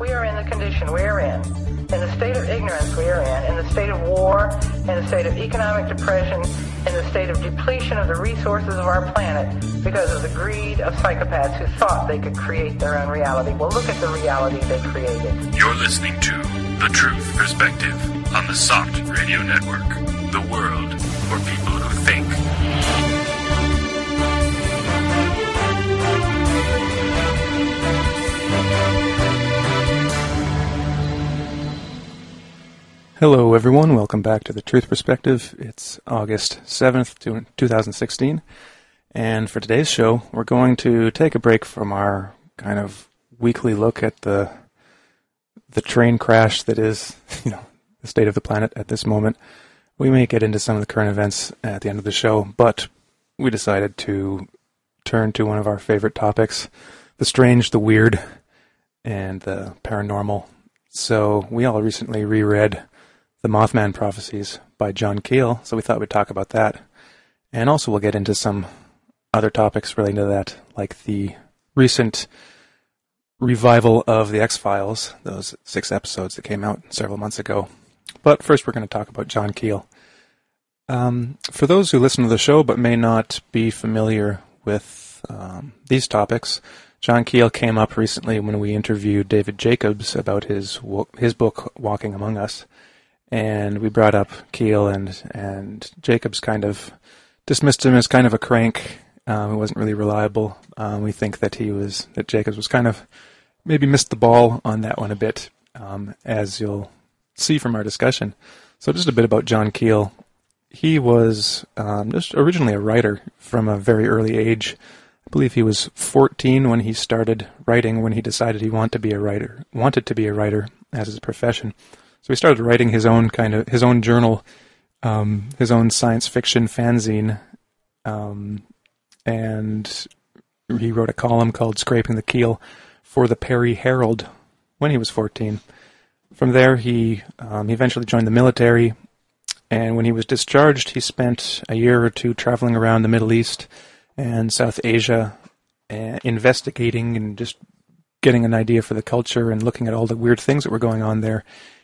we are in the condition we are in, in the state of ignorance we are in, in the state of war, in the state of economic depression, in the state of depletion of the resources of our planet because of the greed of psychopaths who thought they could create their own reality. Well, look at the reality they created. You're listening to The Truth Perspective on the SOTT Radio Network, the world Hello, everyone. Welcome back to the Truth Perspective. It's August 7th, 2016. And for today's show, we're going to take a break from our kind of weekly look at the the train crash that is, you know, the state of the planet at this moment. We may get into some of the current events at the end of the show, but we decided to turn to one of our favorite topics, the strange, the weird, and the paranormal. So we all recently reread the Mothman Prophecies by John Keel, so we thought we'd talk about that. And also, we'll get into some other topics relating to that, like the recent revival of The X Files, those six episodes that came out several months ago. But first, we're going to talk about John Keel. Um, for those who listen to the show but may not be familiar with um, these topics, John Keel came up recently when we interviewed David Jacobs about his his book Walking Among Us and we brought up Keel and and Jacobs kind of dismissed him as kind of a crank. Um, he wasn't really reliable. Um, we think that he was that Jacobs was kind of maybe missed the ball on that one a bit, um, as you'll see from our discussion. So just a bit about John Keel. He was um, just originally a writer from a very early age. I believe he was 14 when he started writing. When he decided he wanted to be a writer, wanted to be a writer as his profession. So he started writing his own kind of his own journal, um, his own science fiction fanzine, um, and he wrote a column called "Scraping the Keel" for the Perry Herald when he was 14. From there, he um, he eventually joined the military, and when he was discharged, he spent a year or two traveling around the Middle East and South Asia, uh, investigating and just getting an idea for the culture and looking at all the weird things that were going on there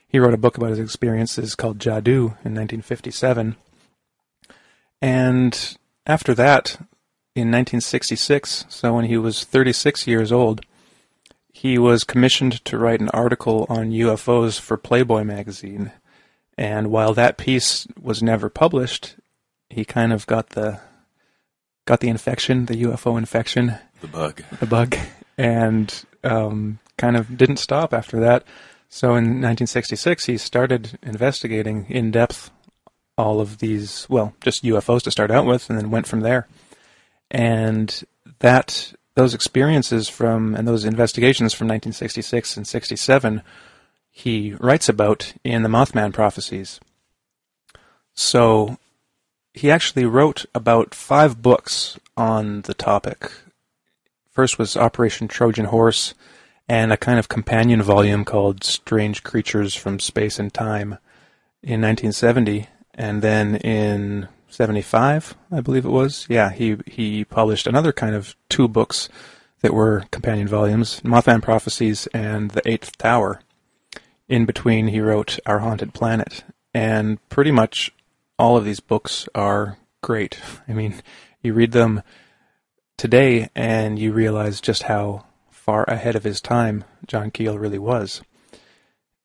he wrote a book about his experiences called Jadoo in 1957. And after that, in 1966, so when he was 36 years old, he was commissioned to write an article on UFOs for Playboy magazine. And while that piece was never published, he kind of got the got the infection, the UFO infection, the bug, the bug, and um, kind of didn't stop after that. So in 1966, he started investigating in depth all of these, well, just UFOs to start out with, and then went from there. And that those experiences from and those investigations from 1966 and 67, he writes about in the Mothman prophecies. So he actually wrote about five books on the topic. First was Operation Trojan Horse and a kind of companion volume called Strange Creatures from Space and Time in 1970. And then in 75, I believe it was, yeah, he, he published another kind of two books that were companion volumes Mothman Prophecies and The Eighth Tower. In between, he wrote Our Haunted Planet. And pretty much all of these books are great. I mean, you read them today and you realize just how far ahead of his time John Keel really was.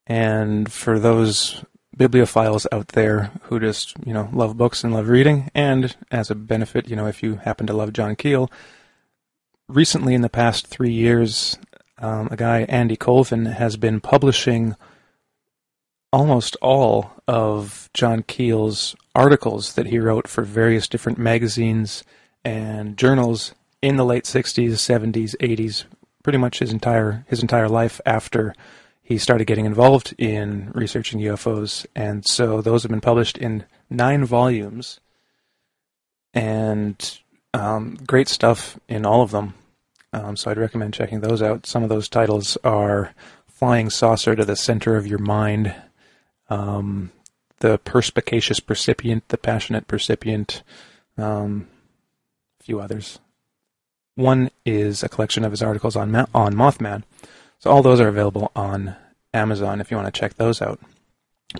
And for those bibliophiles out there who just, you know, love books and love reading, and as a benefit, you know, if you happen to love John Keel, recently in the past three years, um, a guy, Andy Colvin, has been publishing almost all of John Keel's articles that he wrote for various different magazines and journals in the late 60s, 70s, 80s, pretty much his entire his entire life after he started getting involved in researching UFOs, and so those have been published in nine volumes, and um, great stuff in all of them. Um, so I'd recommend checking those out. Some of those titles are "Flying Saucer to the Center of Your Mind," um, "The Perspicacious Percipient," "The Passionate Percipient," um, a few others. One is a collection of his articles on Ma- on Mothman. So all those are available on Amazon if you want to check those out.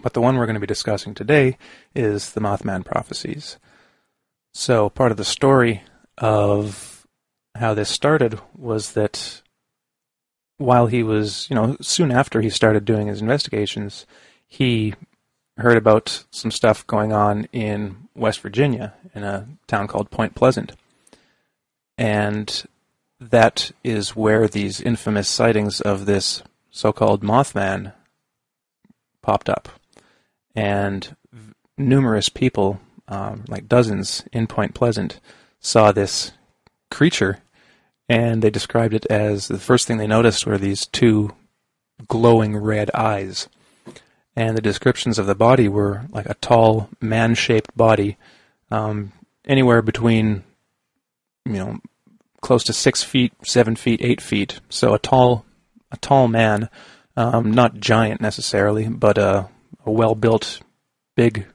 But the one we're going to be discussing today is the Mothman prophecies. So part of the story of how this started was that while he was, you know, soon after he started doing his investigations, he heard about some stuff going on in West Virginia in a town called Point Pleasant. And that is where these infamous sightings of this so called Mothman popped up. And numerous people, um, like dozens in Point Pleasant, saw this creature and they described it as the first thing they noticed were these two glowing red eyes. And the descriptions of the body were like a tall, man shaped body, um, anywhere between, you know, close to six feet, seven feet, eight feet. So a tall, a tall man, um, not giant necessarily, but a, a well built, big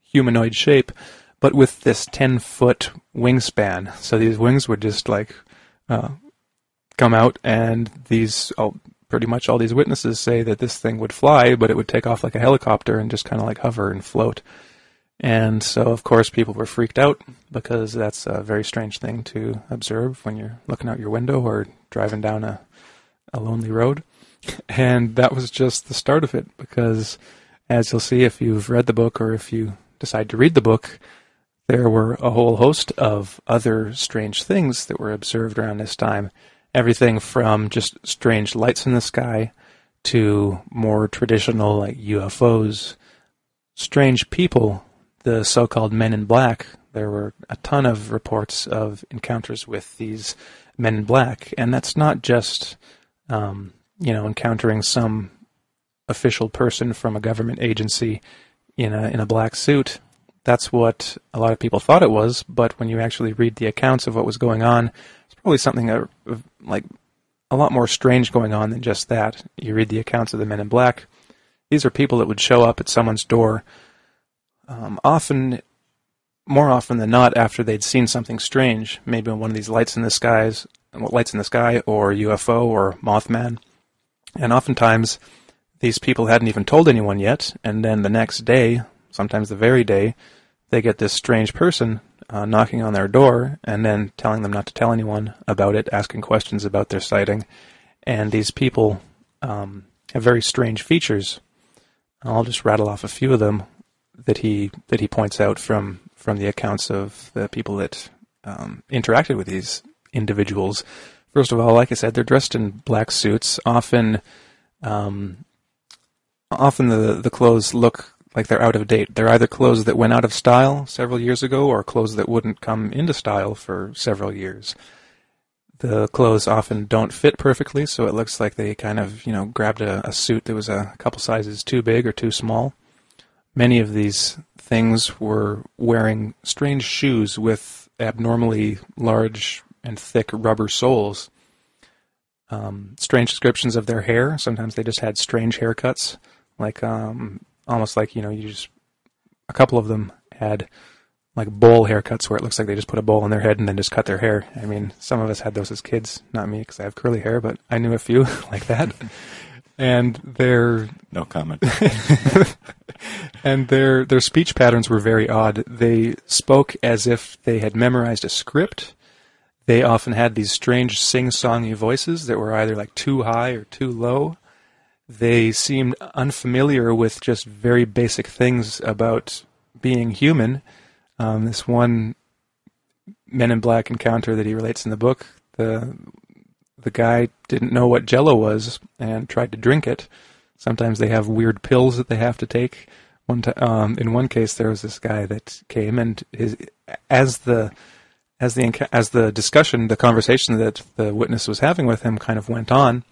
humanoid shape, but with this 10 foot wingspan. So these wings would just like uh, come out, and these oh, pretty much all these witnesses say that this thing would fly, but it would take off like a helicopter and just kind of like hover and float. And so, of course, people were freaked out because that's a very strange thing to observe when you're looking out your window or driving down a, a lonely road. And that was just the start of it because, as you'll see if you've read the book or if you decide to read the book, there were a whole host of other strange things that were observed around this time. Everything from just strange lights in the sky to more traditional like UFOs, strange people, the so-called men in black. There were a ton of reports of encounters with these men in black, and that's not just um, you know encountering some official person from a government agency in a in a black suit that's what a lot of people thought it was, but when you actually read the accounts of what was going on, it's probably something like a lot more strange going on than just that. You read the accounts of the men in black. These are people that would show up at someone's door, um, often, more often than not, after they'd seen something strange, maybe one of these lights in the skies, lights in the sky, or UFO, or Mothman, and oftentimes these people hadn't even told anyone yet, and then the next day, sometimes the very day, they get this strange person uh, knocking on their door and then telling them not to tell anyone about it, asking questions about their sighting. And these people um, have very strange features. I'll just rattle off a few of them that he that he points out from from the accounts of the people that um, interacted with these individuals. First of all, like I said, they're dressed in black suits. Often, um, often the the clothes look like they're out of date. They're either clothes that went out of style several years ago or clothes that wouldn't come into style for several years. The clothes often don't fit perfectly, so it looks like they kind of, you know, grabbed a, a suit that was a couple sizes too big or too small. Many of these things were wearing strange shoes with abnormally large and thick rubber soles. Um, strange descriptions of their hair. Sometimes they just had strange haircuts, like um, almost like you know you just a couple of them had like bowl haircuts where it looks like they just put a bowl on their head and then just cut their hair. I mean, some of us had those as kids, not me because I have curly hair, but I knew a few like that. and they're no comment. and their their speech patterns were very odd. They spoke as if they had memorized a script. They often had these strange sing-songy voices that were either like too high or too low they seemed unfamiliar with just very basic things about being human. Um, this one Men in Black encounter that he relates in the book, the the guy didn't know what Jello was and tried to drink it. Sometimes they have weird pills that they have to take. One t- um, in one case, there was this guy that came and his as the as the as the discussion, the conversation that the witness was having with him kind of went on.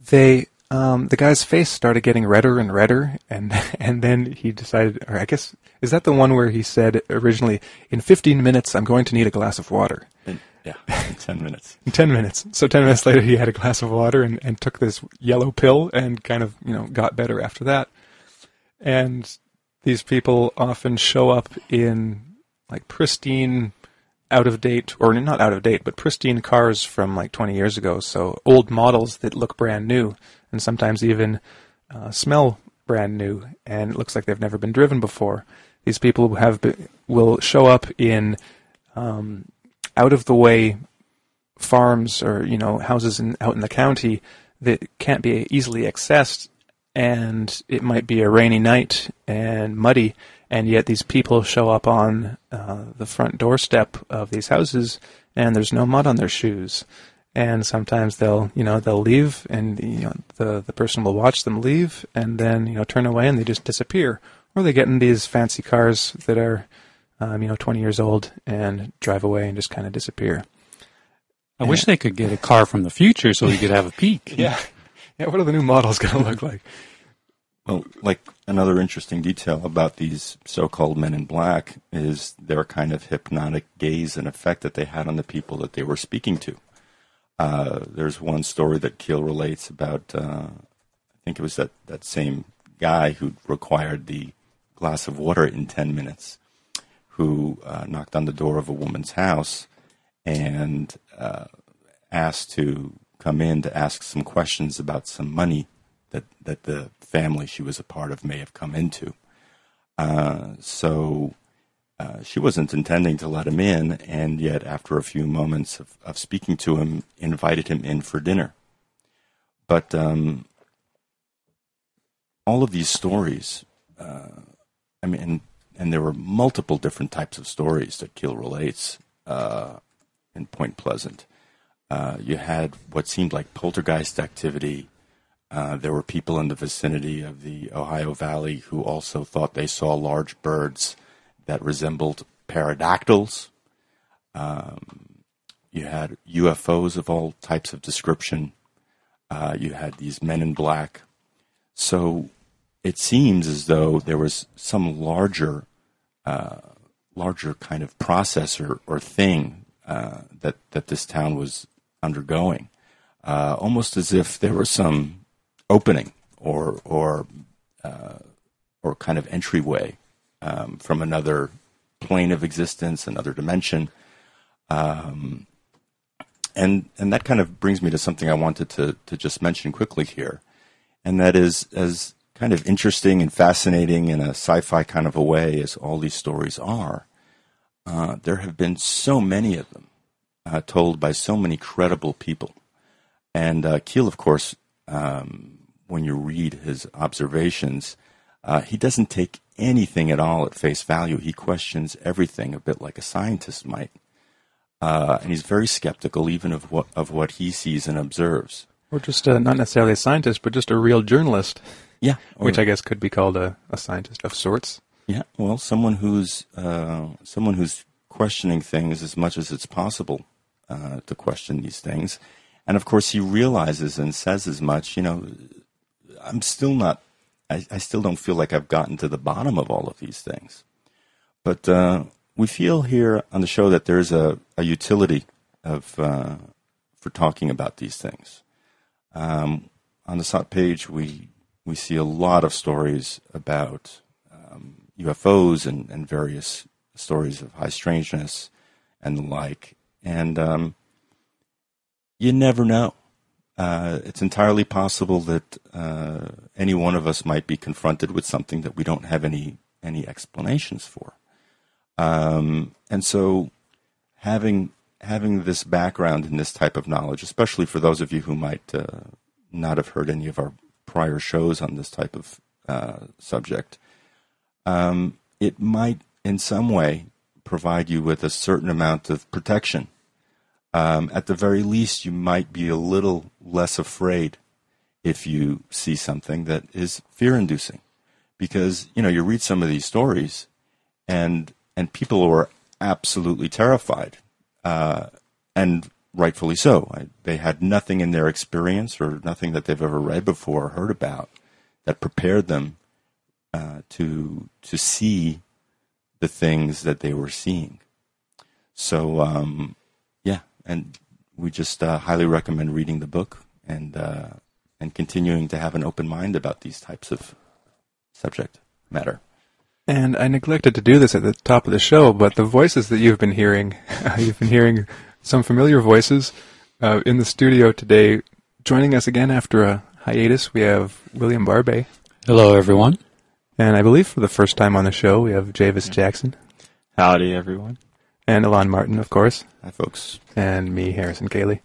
They um, the guy's face started getting redder and redder, and and then he decided, or I guess, is that the one where he said originally, in 15 minutes, I'm going to need a glass of water? In, yeah, 10 minutes. 10 minutes. So 10 minutes later, he had a glass of water and, and took this yellow pill and kind of, you know, got better after that. And these people often show up in like pristine out of date, or not out of date, but pristine cars from like 20 years ago. So old models that look brand new and sometimes even uh, smell brand new and it looks like they've never been driven before. These people have been, will show up in um, out of the way farms or you know houses in, out in the county that can't be easily accessed, and it might be a rainy night and muddy, and yet these people show up on uh, the front doorstep of these houses, and there's no mud on their shoes. And sometimes they'll, you know, they'll leave, and you know, the the person will watch them leave, and then you know, turn away, and they just disappear, or they get in these fancy cars that are, um, you know, 20 years old and drive away and just kind of disappear. I wish they could get a car from the future so we could have a peek. Yeah. Yeah, what are the new models going to look like? Well, like another interesting detail about these so-called men in black is their kind of hypnotic gaze and effect that they had on the people that they were speaking to. Uh, there's one story that Keel relates about. Uh, I think it was that that same guy who required the glass of water in ten minutes, who uh, knocked on the door of a woman's house and uh, asked to come in to ask some questions about some money that that the family she was a part of may have come into. Uh, so uh, she wasn't intending to let him in, and yet after a few moments of, of speaking to him, invited him in for dinner. But um, all of these stories, uh, I mean, and, there were multiple different types of stories that Keel relates uh, in Point Pleasant. Uh, you had what seemed like poltergeist activity. Uh, there were people in the vicinity of the Ohio Valley who also thought they saw large birds that resembled pterodactyls. Um, you had UFOs of all types of description. Uh, you had these men in black. So it seems as though there was some larger, uh, larger kind of process or, or thing uh, that that this town was undergoing, uh, almost as if there was some opening or or uh, or kind of entryway um, from another plane of existence, another dimension. Um, and and that kind of brings me to something I wanted to to just mention quickly here, and that is as kind of interesting and fascinating in a sci-fi kind of a way as all these stories are. Uh, there have been so many of them uh, told by so many credible people, and uh, Keel, of course, um, when you read his observations, uh, he doesn't take anything at all at face value. He questions everything a bit like a scientist might. Uh, and he's very skeptical even of what, of what he sees and observes. Or just uh, not necessarily a scientist, but just a real journalist. Yeah. Which I guess could be called a, a scientist of sorts. Yeah, well, someone who's uh, someone who's questioning things as much as it's possible uh, to question these things, and of course he realizes and says as much. You know, I'm still not I, I, still don't feel like I've gotten to the bottom of all of these things. But uh, we feel here on the show that there's a, a utility of uh, for talking about these things. Um, on the SOTT page, we we see a lot of stories about um, UFOs and, and various stories of high strangeness and the like. And um, you never know uh, it's entirely possible that uh, any one of us might be confronted with something that we don't have any any explanations for. Um, and so, having having this background in this type of knowledge, especially for those of you who might uh, not have heard any of our prior shows on this type of uh, subject, um, it might in some way provide you with a certain amount of protection. Um, at the very least, you might be a little less afraid if you see something that is fear-inducing, because you know you read some of these stories, and and people were absolutely terrified, uh, and rightfully so. I, they had nothing in their experience or nothing that they've ever read before or heard about that prepared them uh, to to see the things that they were seeing. So um, yeah, and we just uh, highly recommend reading the book and uh, and continuing to have an open mind about these types of subject matter. And I neglected to do this at the top of the show, but the voices that you've been hearing, you've been hearing some familiar voices uh, in the studio today. Joining us again after a hiatus, we have William Barbey. Hello, everyone. And I believe for the first time on the show, we have Javis Jackson. Howdy, everyone. And Elan Martin, of course. Hi, folks. And me, Harrison Koehli.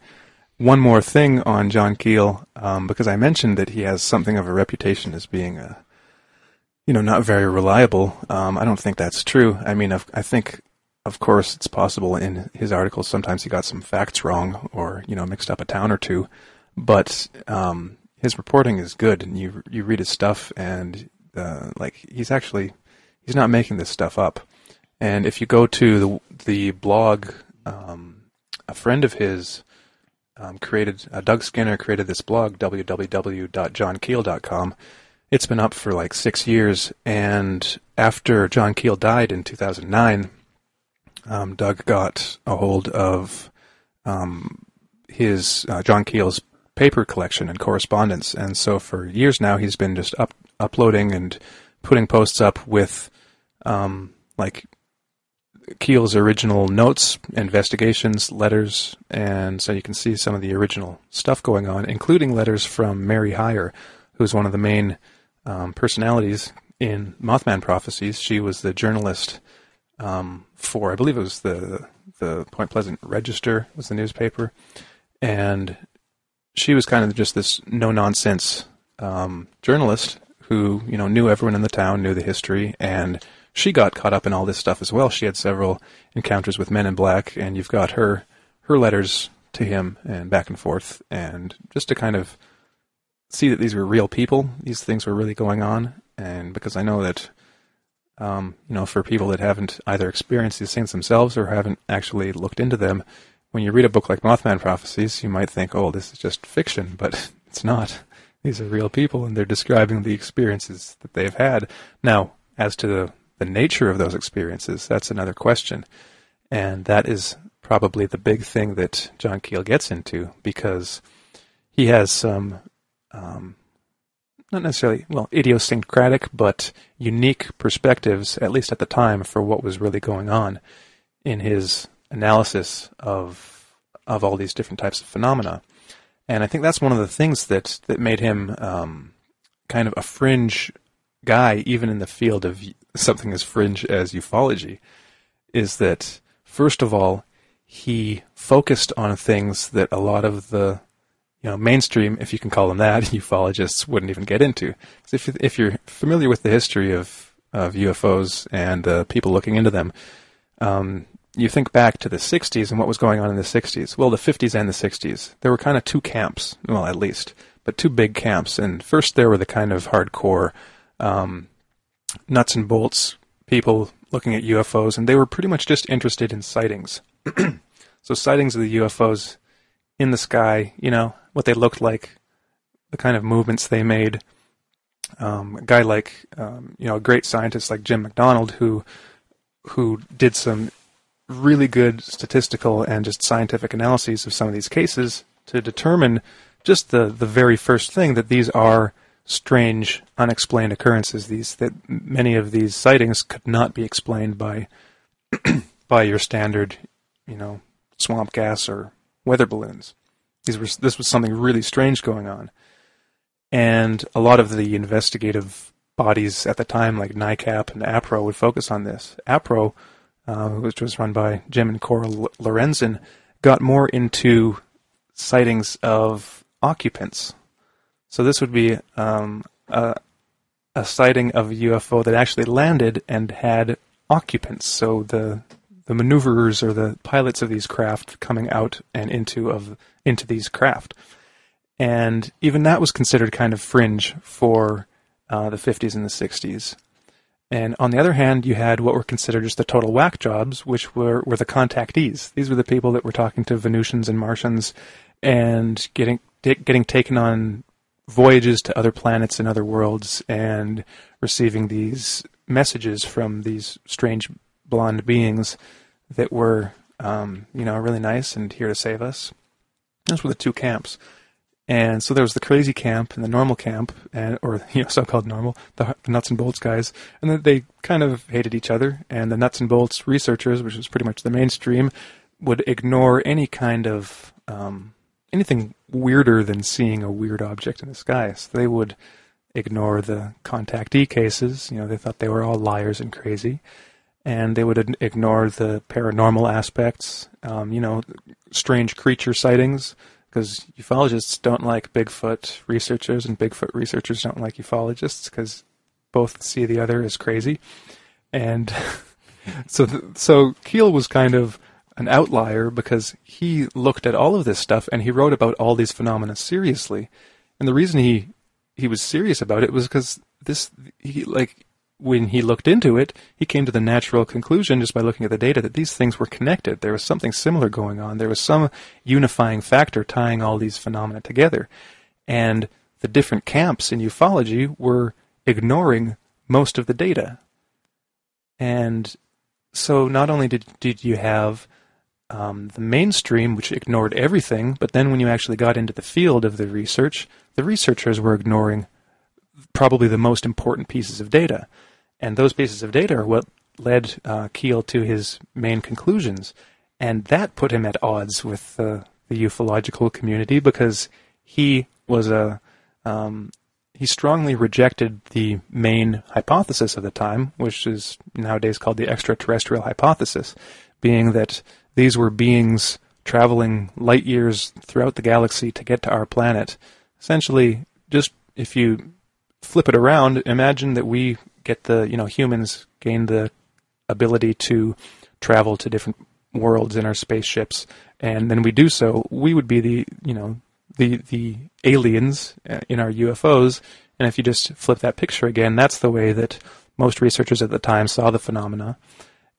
One more thing on John Keel, um, because I mentioned that he has something of a reputation as being a you know, not very reliable. Um, I don't think that's true. I mean, I think, of course, it's possible in his articles sometimes he got some facts wrong or you know mixed up a town or two, but um, his reporting is good, and you you read his stuff, and uh, like he's actually he's not making this stuff up. And if you go to the the blog, um, a friend of his um, created uh, Doug Skinner created this blog www.johnkeel.com it's been up for like six years, and after John Keel died in 2009, um, Doug got a hold of um, his uh, John Keel's paper collection and correspondence, and so for years now he's been just up uploading and putting posts up with um, like Keel's original notes, investigations, letters, and so you can see some of the original stuff going on, including letters from Mary Hyre, who's one of the main um, personalities in Mothman Prophecies. She was the journalist um, for, I believe it was the the Point Pleasant Register was the newspaper, and she was kind of just this no nonsense um, journalist who you know knew everyone in the town, knew the history, and she got caught up in all this stuff as well. She had several encounters with Men in Black, and you've got her her letters to him and back and forth, and just to kind of see that these were real people. These things were really going on, and because I know that, um, you know, for people that haven't either experienced these things themselves or haven't actually looked into them, when you read a book like Mothman Prophecies, you might think, "Oh, this is just fiction," but it's not. These are real people, and they're describing the experiences that they've had. Now, as to the, the nature of those experiences, that's another question, and that is probably the big thing that John Keel gets into because he has some um, not necessarily well idiosyncratic, but unique perspectives, at least at the time, for what was really going on in his analysis of of all these different types of phenomena. And I think that's one of the things that that made him um, kind of a fringe guy, even in the field of something as fringe as ufology, is that first of all he focused on things that a lot of the you know, mainstream, if you can call them that, ufologists wouldn't even get into. Because if, if you're familiar with the history of, of UFOs and uh, people looking into them, um, you think back to the 60s and what was going on in the 60s. Well, the 50s and the 60s. There were kind of two camps, well, at least, but two big camps. And first, there were the kind of hardcore um, nuts and bolts people looking at UFOs, and they were pretty much just interested in sightings. so, sightings of the UFOs in the sky, you know, what they looked like, the kind of movements they made. Um, a guy like, um, you know, a great scientist like Jim McDonald, who who did some really good statistical and just scientific analyses of some of these cases to determine just the the very first thing that these are strange, unexplained occurrences. These that many of these sightings could not be explained by by your standard, you know, swamp gas or weather balloons. These were, this was something really strange going on. And a lot of the investigative bodies at the time, like NICAP and APRO, would focus on this. APRO, uh, which was run by Jim and Coral Lorenzen, got more into sightings of occupants. So this would be um, a, a sighting of a UFO that actually landed and had occupants. So the the maneuverers or the pilots of these craft coming out and into of into these craft, and even that was considered kind of fringe for uh, the 50s and the 60s. And on the other hand, you had what were considered just the total whack jobs, which were, were the contactees. These were the people that were talking to Venusians and Martians and getting getting taken on voyages to other planets and other worlds and receiving these messages from these strange blonde beings that were, um, you know, really nice and here to save us. Those were the two camps. And so there was the crazy camp and the normal camp, and or you know so-called normal, the, the nuts and bolts guys, and they kind of hated each other. And the nuts and bolts researchers, which was pretty much the mainstream, would ignore any kind of um, anything weirder than seeing a weird object in the sky. So they would ignore the contactee cases. You know, they thought they were all liars and crazy, and they would ignore the paranormal aspects. Um, you know, strange creature sightings because ufologists don't like Bigfoot researchers, and Bigfoot researchers don't like ufologists because both see the other as crazy. And so, so Keel was kind of an outlier because he looked at all of this stuff and he wrote about all these phenomena seriously. And the reason he he was serious about it was because this he like when he looked into it, he came to the natural conclusion just by looking at the data that these things were connected. There was something similar going on. There was some unifying factor tying all these phenomena together. And the different camps in ufology were ignoring most of the data. And so not only did, did you have um, the mainstream, which ignored everything, but then when you actually got into the field of the research, the researchers were ignoring probably the most important pieces of data. And those pieces of data are what led uh, Keel to his main conclusions. And that put him at odds with uh, the ufological community because he was a um, he strongly rejected the main hypothesis of the time, which is nowadays called the extraterrestrial hypothesis, being that these were beings traveling light years throughout the galaxy to get to our planet. Essentially, just if you flip it around, imagine that we get the, you know, humans gain the ability to travel to different worlds in our spaceships, and then we do so, we would be the, you know, the the aliens uh, in our UFOs. And if you just flip that picture again, that's the way that most researchers at the time saw the phenomena,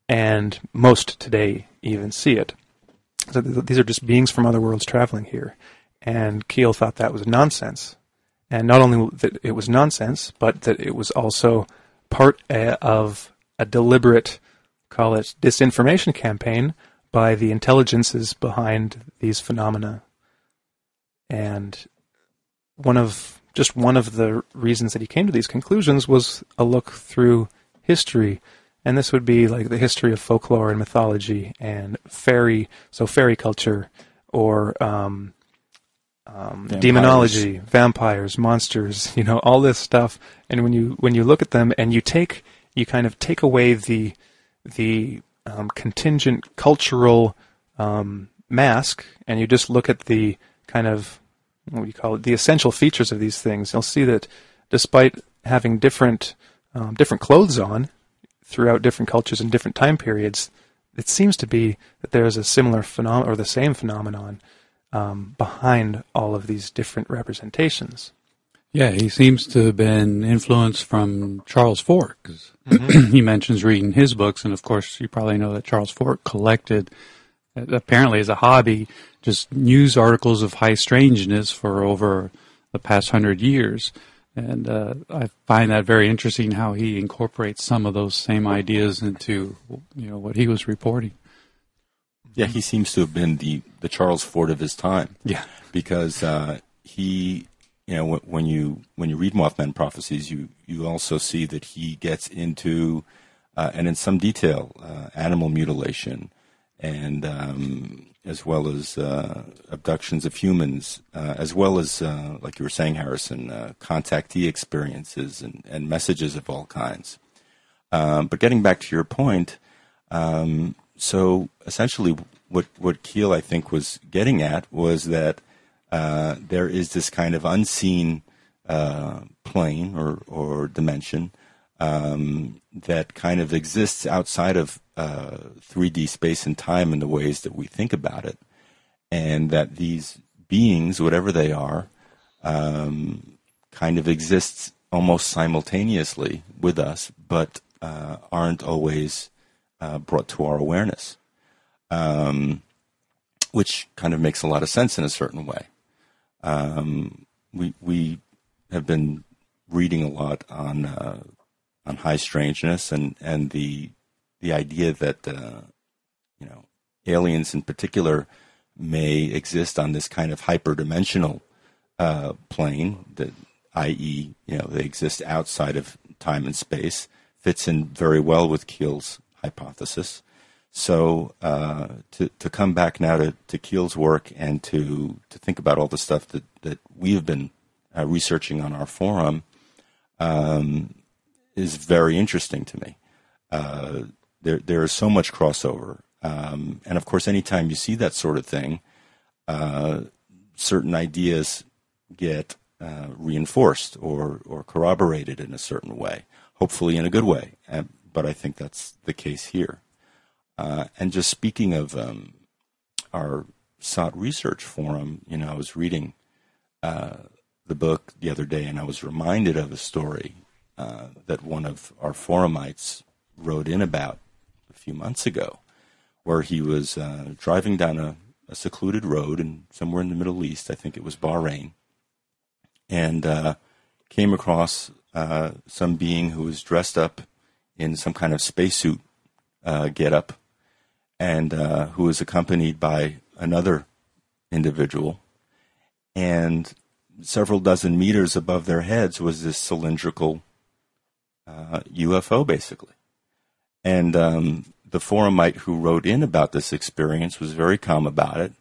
and most today even see it. So th- these are just beings from other worlds traveling here. And Keel thought that was nonsense. And not only that it was nonsense, but that it was also part uh, of a deliberate, call it disinformation campaign by the intelligences behind these phenomena. And one of just one of the reasons that he came to these conclusions was a look through history and this would be like the history of folklore and mythology and fairy, so fairy culture or um, um, demonology, vampires, monsters, you know, all this stuff. And when you when you look at them and you take you kind of take away the the um, contingent cultural um, mask and you just look at the kind of what do you call it the essential features of these things, you'll see that despite having different um, different clothes on, throughout different cultures and different time periods, it seems to be that there is a similar phenomenon or the same phenomenon um, behind all of these different representations. Yeah, he seems to have been influenced from Charles Fort because mm-hmm. he mentions reading his books, and of course, you probably know that Charles Fort collected, apparently as a hobby, just news articles of high strangeness for over the past hundred years. And uh, I find that very interesting how he incorporates some of those same ideas into you know what he was reporting. Yeah, he seems to have been the, the Charles Fort of his time. Yeah, because uh, he, you know, when you when you read Mothman prophecies, you you also see that he gets into uh, and in some detail uh, animal mutilation and um, as well as uh, abductions of humans, uh, as well as, uh, like you were saying, Harrison, uh, contactee experiences and, and messages of all kinds. Um, but getting back to your point, um, so essentially, what what Keel I think was getting at was that uh, there is this kind of unseen uh, plane or or dimension um, that kind of exists outside of uh, 3D space and time in the ways that we think about it, and that these beings, whatever they are, um, kind of exists almost simultaneously with us, but uh, aren't always uh, brought to our awareness, um, which kind of makes a lot of sense in a certain way. Um, we we have been reading a lot on uh, on high strangeness and and the the idea that uh, you know aliens in particular may exist on this kind of hyperdimensional uh, plane, that i.e., you know, they exist outside of time and space, fits in very well with Keel's hypothesis. So uh, to to come back now to, to Keel's work and to to think about all the stuff that that we have been uh, researching on our forum um, is very interesting to me. Uh, there there is so much crossover, um, and of course, anytime you see that sort of thing, uh, certain ideas get uh, reinforced or or corroborated in a certain way, hopefully in a good way. But I think that's the case here. Uh, and just speaking of um, our SOTT Research Forum, you know, I was reading uh, the book the other day and I was reminded of a story uh, that one of our forumites wrote in about a few months ago, where he was uh, driving down a, a, secluded road in somewhere in the Middle East, I think it was Bahrain, and uh, came across uh, some being who was dressed up in some kind of spacesuit uh, get up and uh, who was accompanied by another individual. And several dozen meters above their heads was this cylindrical uh, UFO, basically. And um, the forumite who wrote in about this experience was very calm about it.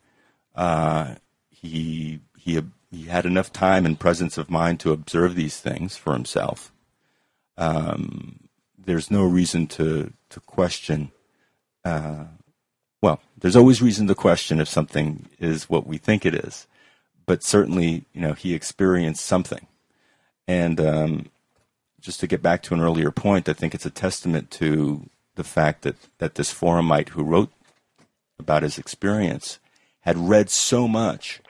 Uh, he he he had enough time and presence of mind to observe these things for himself. Um, there's no reason to to question uh, well, there's always reason to question if something is what we think it is, but certainly, you know, he experienced something. And um, just to get back to an earlier point, I think it's a testament to the fact that, that this forumite who wrote about his experience had read so much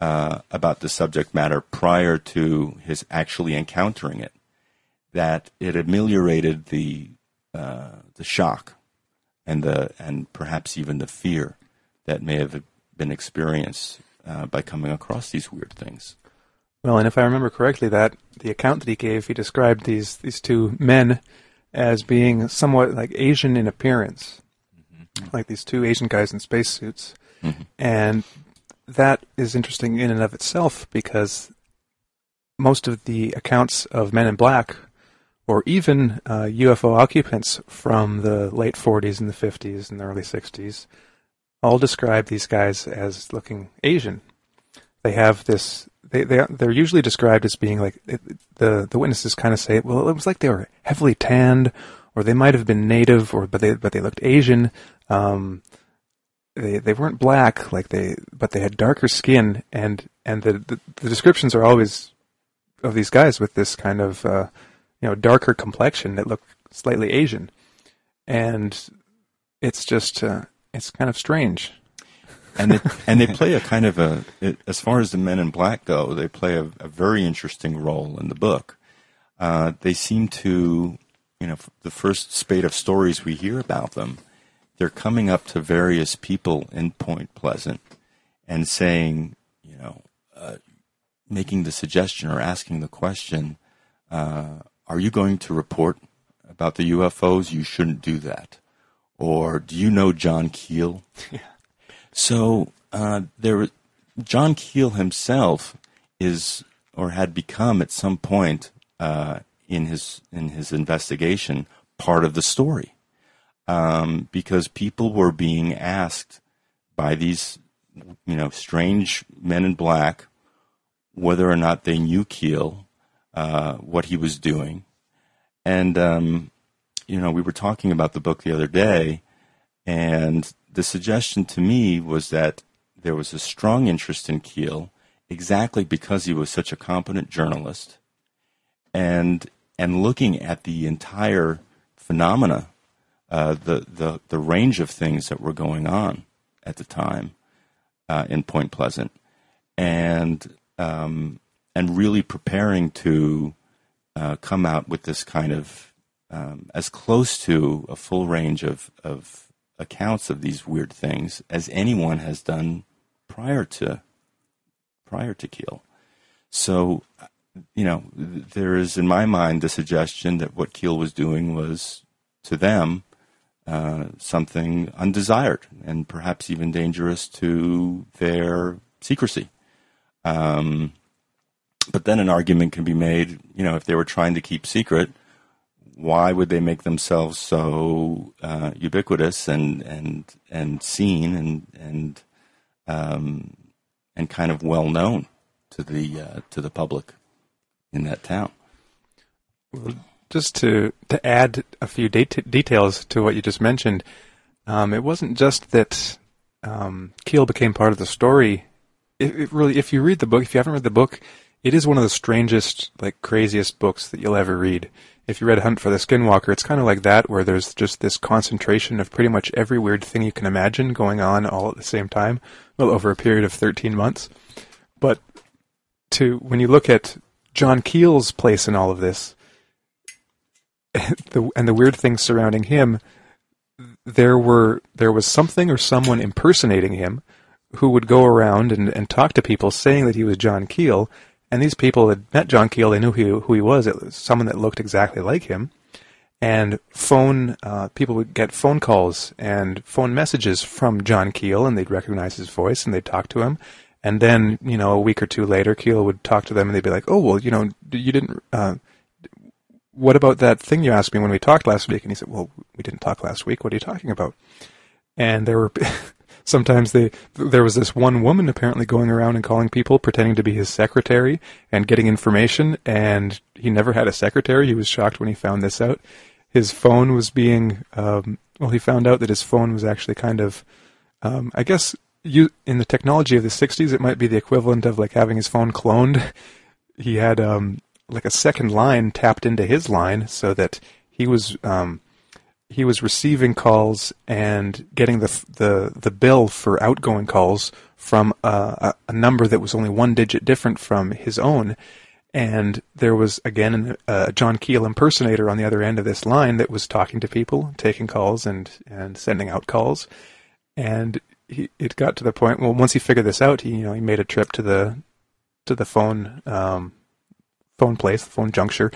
uh, about the subject matter prior to his actually encountering it that it ameliorated the uh, the shock and the and perhaps even the fear that may have been experienced uh, by coming across these weird things. Well, and if I remember correctly, that the account that he gave, he described these these two men as being somewhat like Asian in appearance, mm-hmm. like these two Asian guys in spacesuits, mm-hmm. and that is interesting in and of itself because most of the accounts of Men in Black or even uh, UFO occupants from the late 40s and the 50s and the early 60s all describe these guys as looking Asian. They have this. They they they're usually described as being like the the witnesses kind of say, well, it was like they were heavily tanned, or they might have been native, or but they but they looked Asian. Um, they they weren't black like they, but they had darker skin, and and the the, the descriptions are always of these guys with this kind of uh, you know darker complexion that look slightly Asian, and it's just uh, it's kind of strange. and they, and they play a kind of a as far as the Men in Black go, they play a, a very interesting role in the book. Uh, they seem to, you know, the first spate of stories we hear about them, they're coming up to various people in Point Pleasant and saying, you know, uh, making the suggestion or asking the question, uh, are you going to report about the UFOs? You shouldn't do that. Or do you know John Keel? Yeah. So uh, there, John Keel himself is or had become at some point uh, in his in his investigation part of the story, um, because people were being asked by these you know strange men in black whether or not they knew Keel uh, what he was doing. And, um, you know, we were talking about the book the other day, and the suggestion to me was that there was a strong interest in Keel exactly because he was such a competent journalist and and looking at the entire phenomena, uh, the, the, the range of things that were going on at the time uh, in Point Pleasant, and um, and really preparing to uh, come out with this kind of um, as close to a full range of, of accounts of these weird things as anyone has done prior to prior to Keel. So, you know, there is in my mind the suggestion that what Keel was doing was to them uh, something undesired and perhaps even dangerous to their secrecy. Um, but then an argument can be made, you know, if they were trying to keep secret, why would they make themselves so uh, ubiquitous and and and seen and and um, and kind of well known to the uh, to the public in that town? Just to to add a few det- details to what you just mentioned, um, it wasn't just that um, Keel became part of the story. It, it really, if you read the book, if you haven't read the book, it is one of the strangest, like craziest books that you'll ever read. If you read Hunt for the Skinwalker, it's kind of like that, where there's just this concentration of pretty much every weird thing you can imagine going on all at the same time, well, over a period of 13 months. But to when you look at John Keel's place in all of this, the, and the weird things surrounding him, there were there was something or someone impersonating him who would go around and, and talk to people saying that he was John Keel, and these people had met John Keel. They knew who, who he was. It was someone that looked exactly like him. And phone uh, people would get phone calls and phone messages from John Keel, and they'd recognize his voice and they'd talk to him. And then, you know, a week or two later, Keel would talk to them, and they'd be like, "Oh, well, you know, you didn't. Uh, what about that thing you asked me when we talked last week?" And he said, "Well, we didn't talk last week. What are you talking about?" And there were sometimes they there was this one woman apparently going around and calling people pretending to be his secretary and getting information and he never had a secretary. He was shocked when he found this out. His phone was being um, well he found out that his phone was actually kind of um, i guess you in the technology of the 60s it might be the equivalent of like having his phone cloned. He had um, like a second line tapped into his line so that he was um, he was receiving calls and getting the the the bill for outgoing calls from a, a, number that was only one digit different from his own. And there was again a John Keel impersonator on the other end of this line that was talking to people, taking calls and and sending out calls. And he, it got to the point. Well, once he figured this out, he you know he made a trip to the to the phone um, phone place, the phone juncture,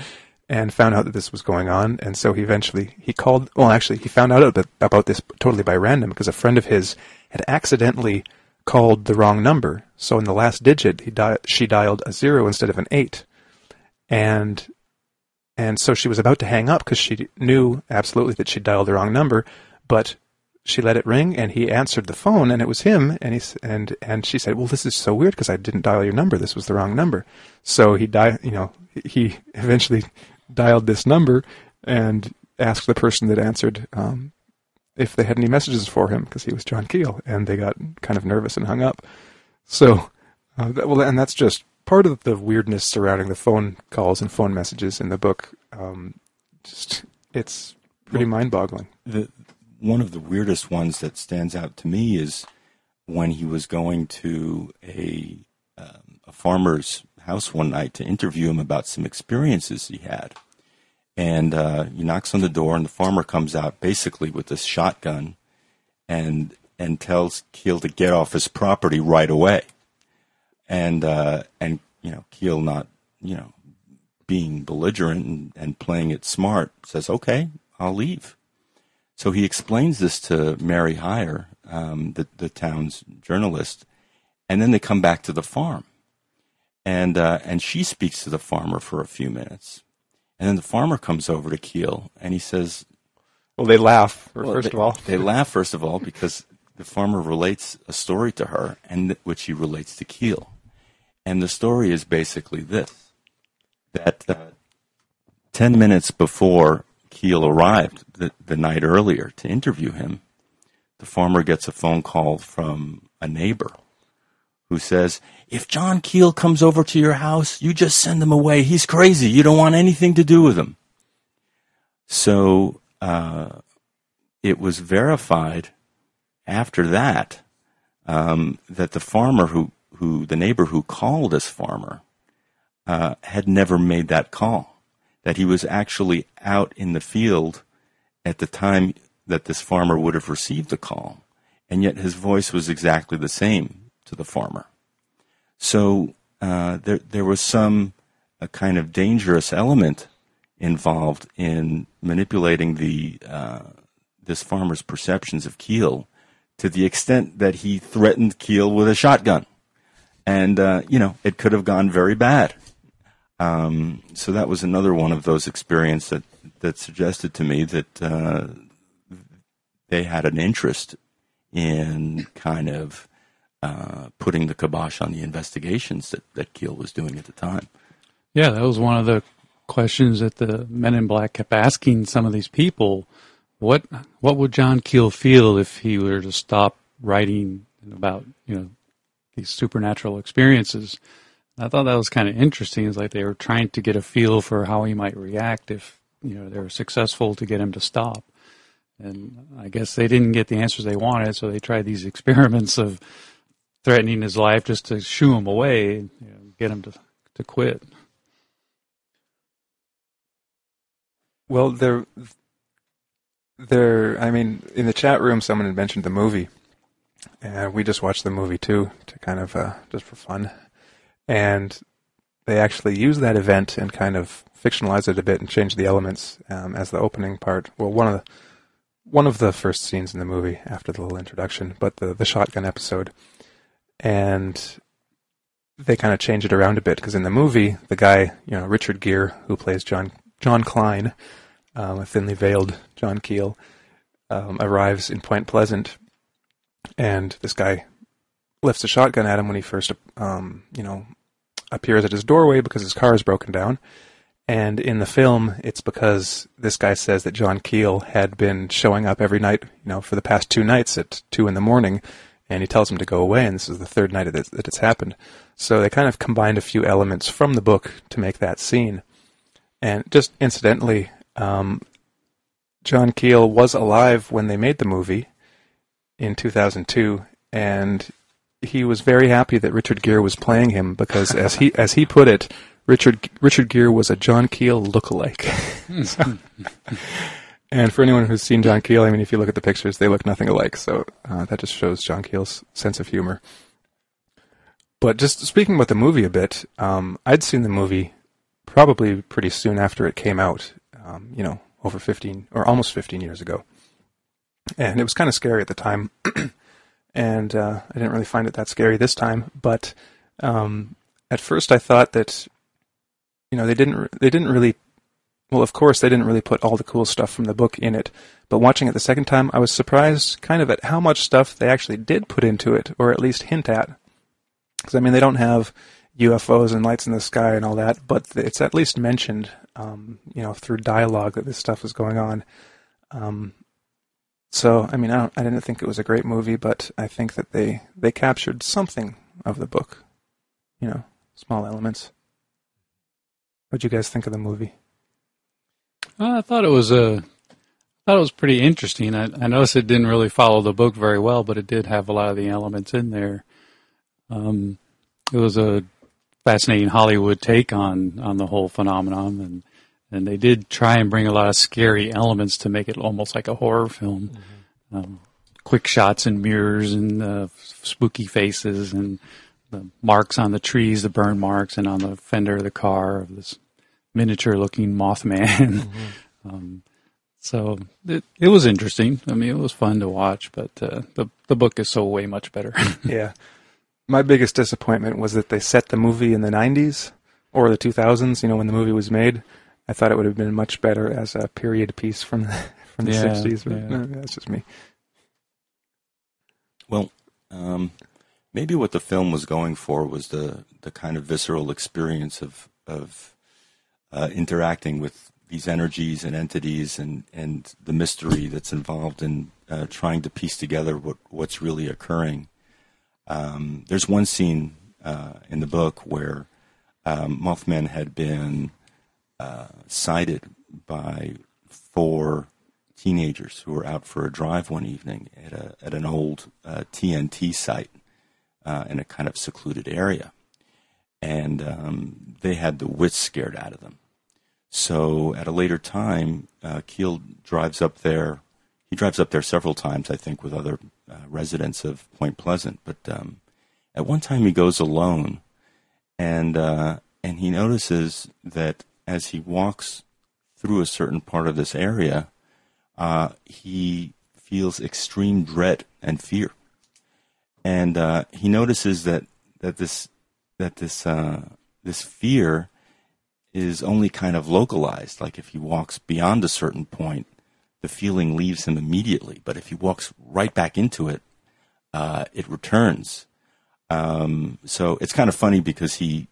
and found out that this was going on. And so he eventually he called. Well, actually, he found out about this totally by random because a friend of his had accidentally called the wrong number. So in the last digit, he di- she dialed a zero instead of an eight, and and so she was about to hang up because she knew absolutely that she dialed the wrong number, but she let it ring and he answered the phone and it was him and he and and she said well this is so weird because i didn't dial your number this was the wrong number so he died you know he eventually dialed this number and asked the person that answered um, if they had any messages for him because he was John Keel, and they got kind of nervous and hung up. So, uh, that, well, and that's just part of the weirdness surrounding the phone calls and phone messages in the book. Um, just it's pretty well, mind-boggling. The one of the weirdest ones that stands out to me is when he was going to a um, a farmer's house one night to interview him about some experiences he had. And uh, he knocks on the door, and the farmer comes out basically with this shotgun and and tells Keel to get off his property right away. And uh, and you know Keel not you know being belligerent and, and playing it smart says, "Okay, I'll leave." So he explains this to Mary Hyre, um, the the town's journalist, and then they come back to the farm and uh, and she speaks to the farmer for a few minutes, and then the farmer comes over to Keel and he says, "Well, they laugh well, first they, of all. they laugh first of all because the farmer relates a story to her, and which he relates to Keel, and the story is basically this: that uh, ten minutes before Keel arrived the, the night earlier to interview him, the farmer gets a phone call from a neighbor who says, if John Keel comes over to your house, you just send him away. He's crazy. You don't want anything to do with him. So uh, it was verified after that um, that the farmer who, who, the neighbor who called this farmer, uh, had never made that call. That he was actually out in the field at the time that this farmer would have received the call, and yet his voice was exactly the same to the farmer. So uh, there there was some a kind of dangerous element involved in manipulating the uh, this farmer's perceptions of Keel to the extent that he threatened Keel with a shotgun, and uh, you know it could have gone very bad Um, so that was another one of those experiences that, that suggested to me that uh, they had an interest in kind of uh, putting the kibosh on the investigations that, that Keel was doing at the time. Yeah, that was one of the questions that the Men in Black kept asking some of these people. What what would John Keel feel if he were to stop writing about you know these supernatural experiences? I thought that was kind of interesting. It's like they were trying to get a feel for how he might react if you know they were successful to get him to stop. And I guess they didn't get the answers they wanted, so they tried these experiments of threatening his life just to shoo him away, you know, get him to to quit. Well, there, there. I mean, in the chat room, someone had mentioned the movie, and we just watched the movie too to kind of uh, just for fun, and they actually use that event and kind of fictionalize it a bit and change the elements um, as the opening part. Well, one of the one of the first scenes in the movie after the little introduction, but the the shotgun episode, and they kind of change it around a bit because in the movie, the guy, you know, Richard Gere, who plays John John Klein, um, a thinly veiled John Keel, um, arrives in Point Pleasant, and this guy lifts a shotgun at him when he first, um, you know, appears at his doorway because his car is broken down. And in the film, it's because this guy says that John Keel had been showing up every night, you know, for the past two nights at two in the morning, and he tells him to go away. And this is the third night that it's happened. So they kind of combined a few elements from the book to make that scene. And just incidentally, um, John Keel was alive when they made the movie in 2002, and he was very happy that Richard Gere was playing him because, as he as he put it, Richard Richard Gere was a John Keel lookalike. so, and for anyone who's seen John Keel, I mean, if you look at the pictures, they look nothing alike. So uh, that just shows John Keel's sense of humor. But just speaking about the movie a bit, um, I'd seen the movie probably pretty soon after it came out, um, you know, over 15 or almost 15 years ago. And it was kind of scary at the time. and uh, I didn't really find it that scary this time. But um, at first, I thought that, you know, they didn't they didn't really. Well, of course, they didn't really put all the cool stuff from the book in it. But watching it the second time, I was surprised kind of at how much stuff they actually did put into it, or at least hint at. Because I mean, they don't have UFOs and lights in the sky and all that, but it's at least mentioned, um, you know, through dialogue that this stuff is going on. Um, so, I mean, I, I, didn't think it was a great movie, but I think that they they captured something of the book, you know, small elements. What'd you guys think of the movie? Uh, I thought it was a, I thought it was pretty interesting. I, I noticed it didn't really follow the book very well, but it did have a lot of the elements in there. Um, it was a fascinating Hollywood take on on the whole phenomenon, and and they did try and bring a lot of scary elements to make it almost like a horror film. Mm-hmm. Um, quick shots and mirrors and uh, spooky faces and the marks on the trees, the burn marks, and on the fender of the car of this miniature-looking Mothman. Mm-hmm. um, so it it was interesting. I mean, it was fun to watch, but uh, the the book is so way much better. yeah, my biggest disappointment was that they set the movie in the 90s or the 2000s, you know, when the movie was made. I thought it would have been much better as a period piece from the, from the yeah, 60s, but yeah. no, that's just me. Well, um, maybe what the film was going for was the, the kind of visceral experience of, of uh, interacting with these energies and entities and, and the mystery that's involved in uh, trying to piece together what, what's really occurring. Um, there's one scene uh, in the book where um, Mothman had been uh, sighted by four teenagers who were out for a drive one evening at, a, at an old uh, TNT site uh, in a kind of secluded area. And um, they had the wits scared out of them. So at a later time, uh, Keel drives up there. He drives up there several times, I think, with other uh, residents of Point Pleasant. But um, at one time, he goes alone, and uh, and he notices that as he walks through a certain part of this area, uh, he feels extreme dread and fear, and uh, he notices that that this that this uh, this fear is only kind of localized. Like if he walks beyond a certain point, the feeling leaves him immediately. But if he walks right back into it, uh, it returns. Um, so it's kind of funny because he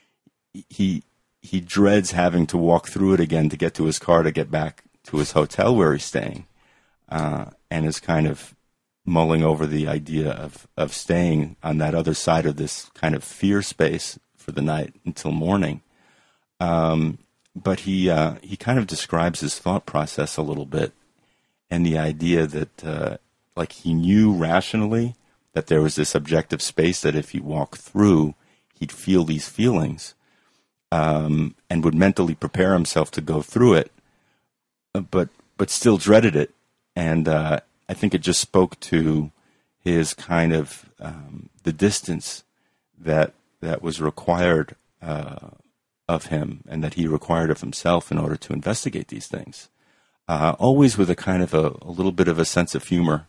he he dreads having to walk through it again to get to his car to get back to his hotel where he's staying, uh, and is kind of mulling over the idea of of staying on that other side of this kind of fear space for the night until morning. Um, but he uh, he kind of describes his thought process a little bit, and the idea that uh, like he knew rationally that there was this objective space that if he walked through, he'd feel these feelings, um, and would mentally prepare himself to go through it, uh, but but still dreaded it, and uh, I think it just spoke to his kind of um, the distance that that was required uh, of him and that he required of himself in order to investigate these things. Uh, always with a kind of a, a, little bit of a sense of humor,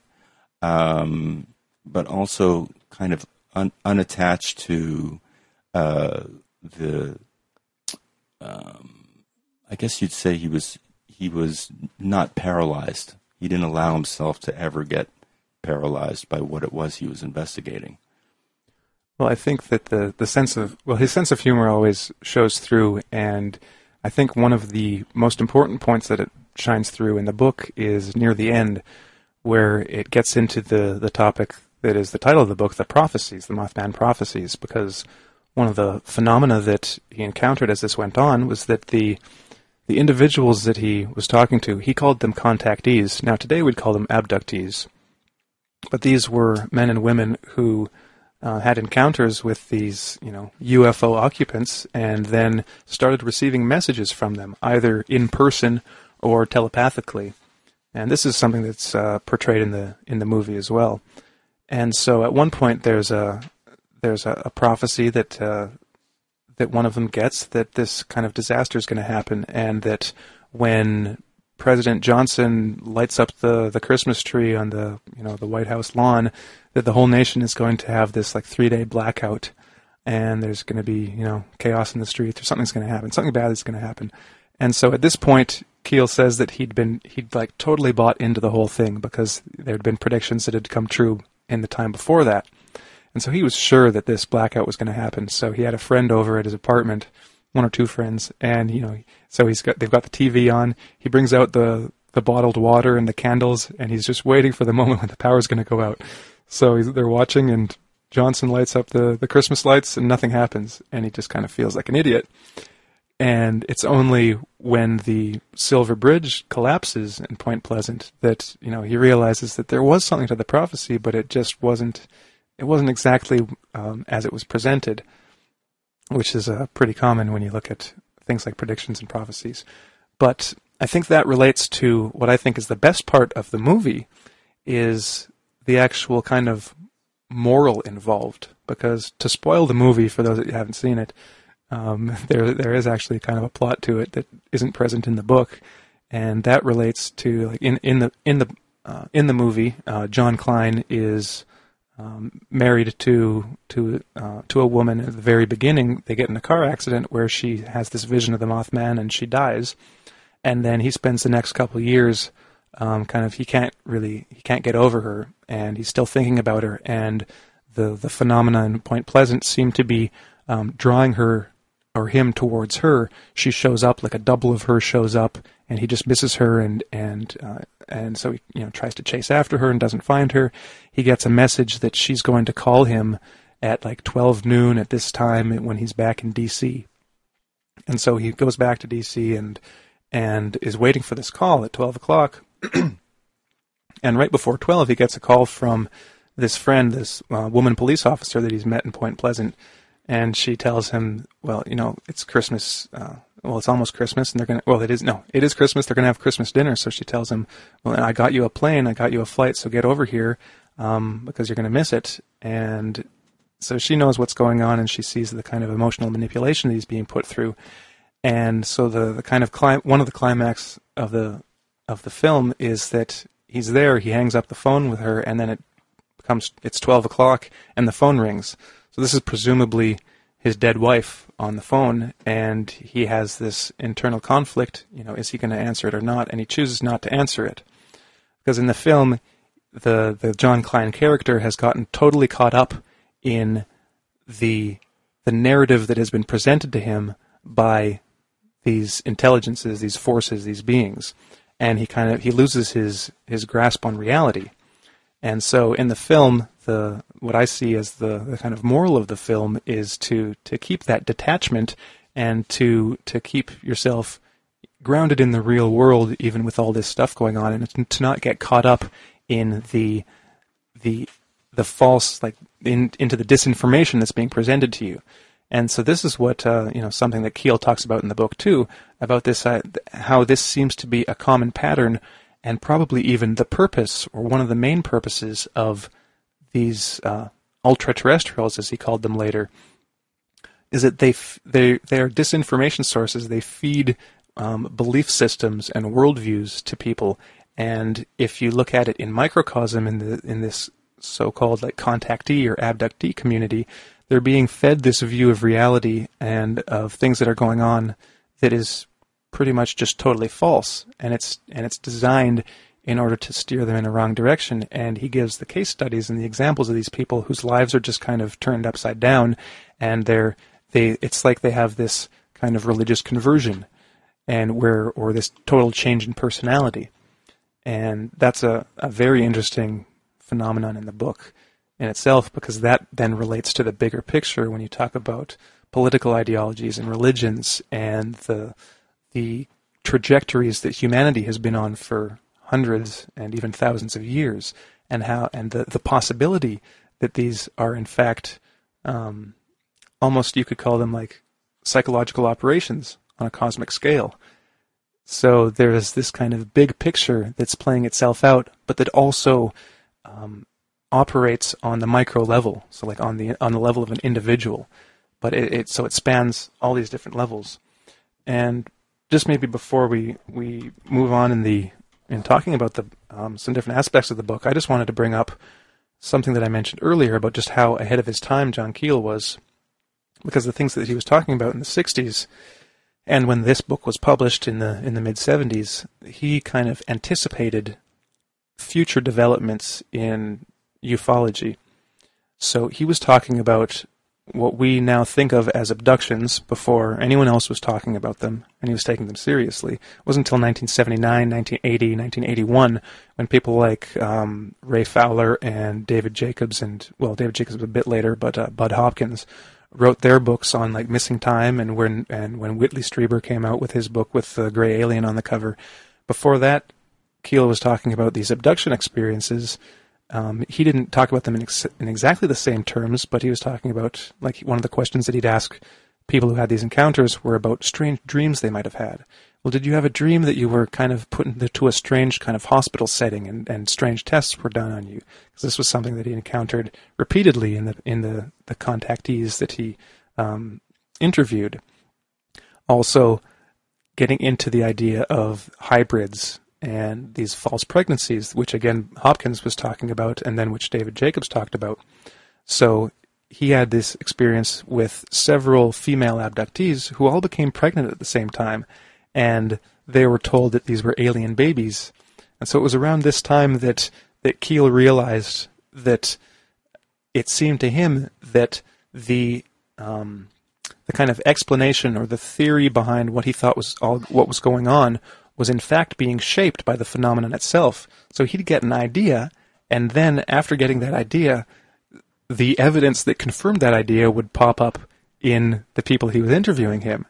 um, but also kind of un- unattached to uh, the. Um, I guess you'd say he was he was not paralyzed. He didn't allow himself to ever get paralyzed by what it was he was investigating. Well, I think that the, the sense of, well, his sense of humor always shows through, and I think one of the most important points that it shines through in the book is near the end, where it gets into the, the topic that is the title of the book, the prophecies, the Mothman prophecies, because one of the phenomena that he encountered as this went on was that the the individuals that he was talking to, he called them contactees. Now today we'd call them abductees. But these were men and women who uh, had encounters with these, you know, UFO occupants, and then started receiving messages from them, either in person or telepathically. And this is something that's uh, portrayed in the in the movie as well. And so, at one point, there's a there's a, a prophecy that uh, that one of them gets that this kind of disaster is going to happen, and that when President Johnson lights up the, the Christmas tree on the you know the White House lawn, that the whole nation is going to have this like three day blackout, and there's going to be you know chaos in the streets or something's going to happen, something bad is going to happen, and so at this point, Keel says that he'd been he'd like totally bought into the whole thing because there had been predictions that had come true in the time before that, and so he was sure that this blackout was going to happen. So he had a friend over at his apartment one or two friends, and you know, so he's got they've got the TV on. He brings out the the bottled water and the candles, and he's just waiting for the moment when the power's going to go out. So they're watching, and Johnson lights up the the Christmas lights, and nothing happens, and he just kind of feels like an idiot. And it's only when the Silver Bridge collapses in Point Pleasant that you know he realizes that there was something to the prophecy, but it just wasn't. It wasn't exactly um, as it was presented which is uh, pretty common when you look at things like predictions and prophecies. But I think that relates to what I think is the best part of the movie is the actual kind of moral involved. Because to spoil the movie for those that haven't seen it, um, there there is actually kind of a plot to it that isn't present in the book, and that relates to like in in the in the uh, in the movie, uh, John Klein is um, married to to uh, to a woman at the very beginning. They get in a car accident where she has this vision of the Mothman and she dies, and then he spends the next couple years, um, kind of he can't really he can't get over her, and he's still thinking about her, and the the phenomena in Point Pleasant seem to be um, drawing her or him towards her. She shows up like a double of her shows up, and he just misses her, and and uh, and so he you know tries to chase after her and doesn't find her. He gets a message that she's going to call him at like 12 noon at this time when he's back in D.C. And so he goes back to D.C. and and is waiting for this call at 12 o'clock. and right before 12, he gets a call from this friend, this uh, woman police officer that he's met in Point Pleasant, and she tells him, "Well, you know, it's Christmas. Uh, well, it's almost Christmas, and they're gonna. Well, it is no, it is Christmas. They're gonna have Christmas dinner." So she tells him, "Well, I got you a plane. I got you a flight. So get over here, um, because you're gonna miss it." And so she knows what's going on, and she sees the kind of emotional manipulation that he's being put through. And so the the kind of clim- one of the climax of the of the film is that he's there. He hangs up the phone with her, and then it becomes it's twelve o'clock, and the phone rings. So this is presumably his dead wife on the phone, and he has this internal conflict. You know, is he going to answer it or not? And he chooses not to answer it because in the film, the the John Klein character has gotten totally caught up in the the narrative that has been presented to him by these intelligences, these forces, these beings, and he kind of he loses his his grasp on reality. And so in the film, the what I see as the, the kind of moral of the film is to to keep that detachment and to to keep yourself grounded in the real world, even with all this stuff going on, and to not get caught up in the the the false like in, into the disinformation that's being presented to you. And so this is what uh, you know something that Keel talks about in the book too about this uh, how this seems to be a common pattern and probably even the purpose or one of the main purposes of these uh, ultra terrestrials as he called them later is that they f- they they are disinformation sources. They feed um, belief systems and worldviews to people. And if you look at it in microcosm in the in this so-called like contactee or abductee community they're being fed this view of reality and of things that are going on that is pretty much just totally false, and it's and it's designed in order to steer them in a wrong direction. And he gives the case studies and the examples of these people whose lives are just kind of turned upside down, and they're they it's like they have this kind of religious conversion, and where or this total change in personality, and that's a, a very interesting phenomenon in the book in itself because that then relates to the bigger picture when you talk about political ideologies and religions and the the trajectories that humanity has been on for hundreds and even thousands of years and how and the, the possibility that these are in fact um, almost you could call them like psychological operations on a cosmic scale so there is this kind of big picture that's playing itself out but that also um, operates on the micro level, so like on the on the level of an individual, but it, it so it spans all these different levels. And just maybe before we we move on in the in talking about the um, some different aspects of the book, I just wanted to bring up something that I mentioned earlier about just how ahead of his time John Keel was, because the things that he was talking about in the '60s. And when this book was published in the in the mid 70s, he kind of anticipated future developments in ufology. So he was talking about what we now think of as abductions before anyone else was talking about them, and he was taking them seriously. It wasn't until 1979, 1980, 1981 when people like um, Ray Fowler and David Jacobs, and well, David Jacobs a bit later, but uh, Bud Hopkins wrote their books on like missing time, and when and when Whitley Strieber came out with his book with the gray alien on the cover. Before that, Keel was talking about these abduction experiences um, he didn't talk about them in, ex- in, exactly the same terms, but he was talking about like one of the questions that he'd ask people who had these encounters were about strange dreams they might have had. Well, did you have a dream that you were kind of put into a strange kind of hospital setting and, and strange tests were done on you? Because this was something that he encountered repeatedly in the in the, the contactees that he um, interviewed. Also, getting into the idea of hybrids and these false pregnancies, which again Hopkins was talking about, and then which David Jacobs talked about. So he had this experience with several female abductees who all became pregnant at the same time, and they were told that these were alien babies. And so it was around this time that that Keel realized that it seemed to him that the um, the kind of explanation or the theory behind what he thought was all what was going on was in fact being shaped by the phenomenon itself. So he'd get an idea, and then after getting that idea, the evidence that confirmed that idea would pop up in the people he was interviewing him.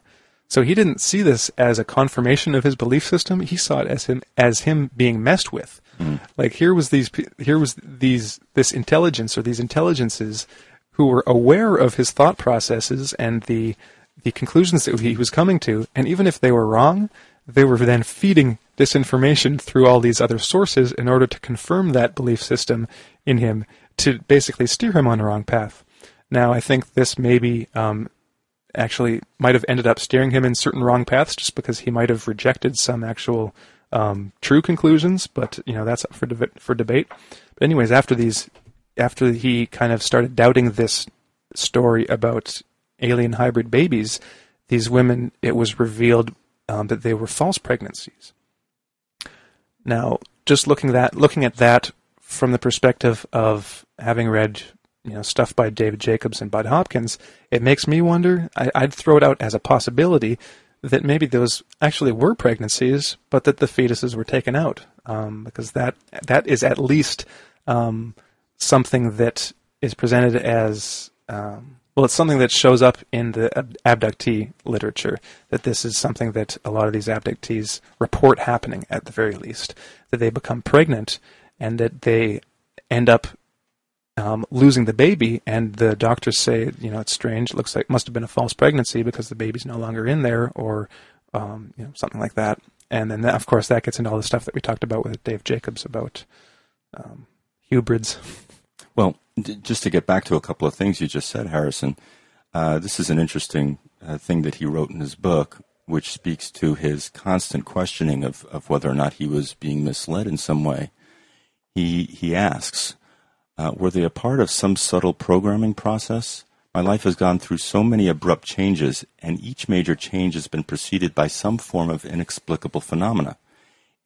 So he didn't see this as a confirmation of his belief system. He saw it as him as him being messed with. Mm. Like here was these here was these this intelligence or these intelligences who were aware of his thought processes and the the conclusions that he was coming to, and even if they were wrong, they were then feeding this information through all these other sources in order to confirm that belief system in him to basically steer him on the wrong path. Now, I think this maybe um, actually might have ended up steering him in certain wrong paths just because he might have rejected some actual um, true conclusions, but you know that's up for for debate. But anyways, after these, after he kind of started doubting this story about alien hybrid babies, these women, it was revealed um, that they were false pregnancies. Now, just looking that looking at that from the perspective of having read you know stuff by David Jacobs and Bud Hopkins, it makes me wonder. I, would throw it out as a possibility that maybe those actually were pregnancies, but that the fetuses were taken out, um, because that that is at least um, something that is presented as um, well. It's something that shows up in the abductee literature. That this is something that a lot of these abductees report happening at the very least. That they become pregnant and that they end up um, losing the baby, and the doctors say, you know, it's strange. It looks like must have been a false pregnancy because the baby's no longer in there, or um, you know, something like that. And then, that, of course, that gets into all the stuff that we talked about with Dave Jacobs about um, hybrids. Well, d- just to get back to a couple of things you just said, Harrison, uh, this is an interesting uh, thing that he wrote in his book, which speaks to his constant questioning of, of whether or not he was being misled in some way. He he asks, uh, were they a part of some subtle programming process? My life has gone through so many abrupt changes, and each major change has been preceded by some form of inexplicable phenomena.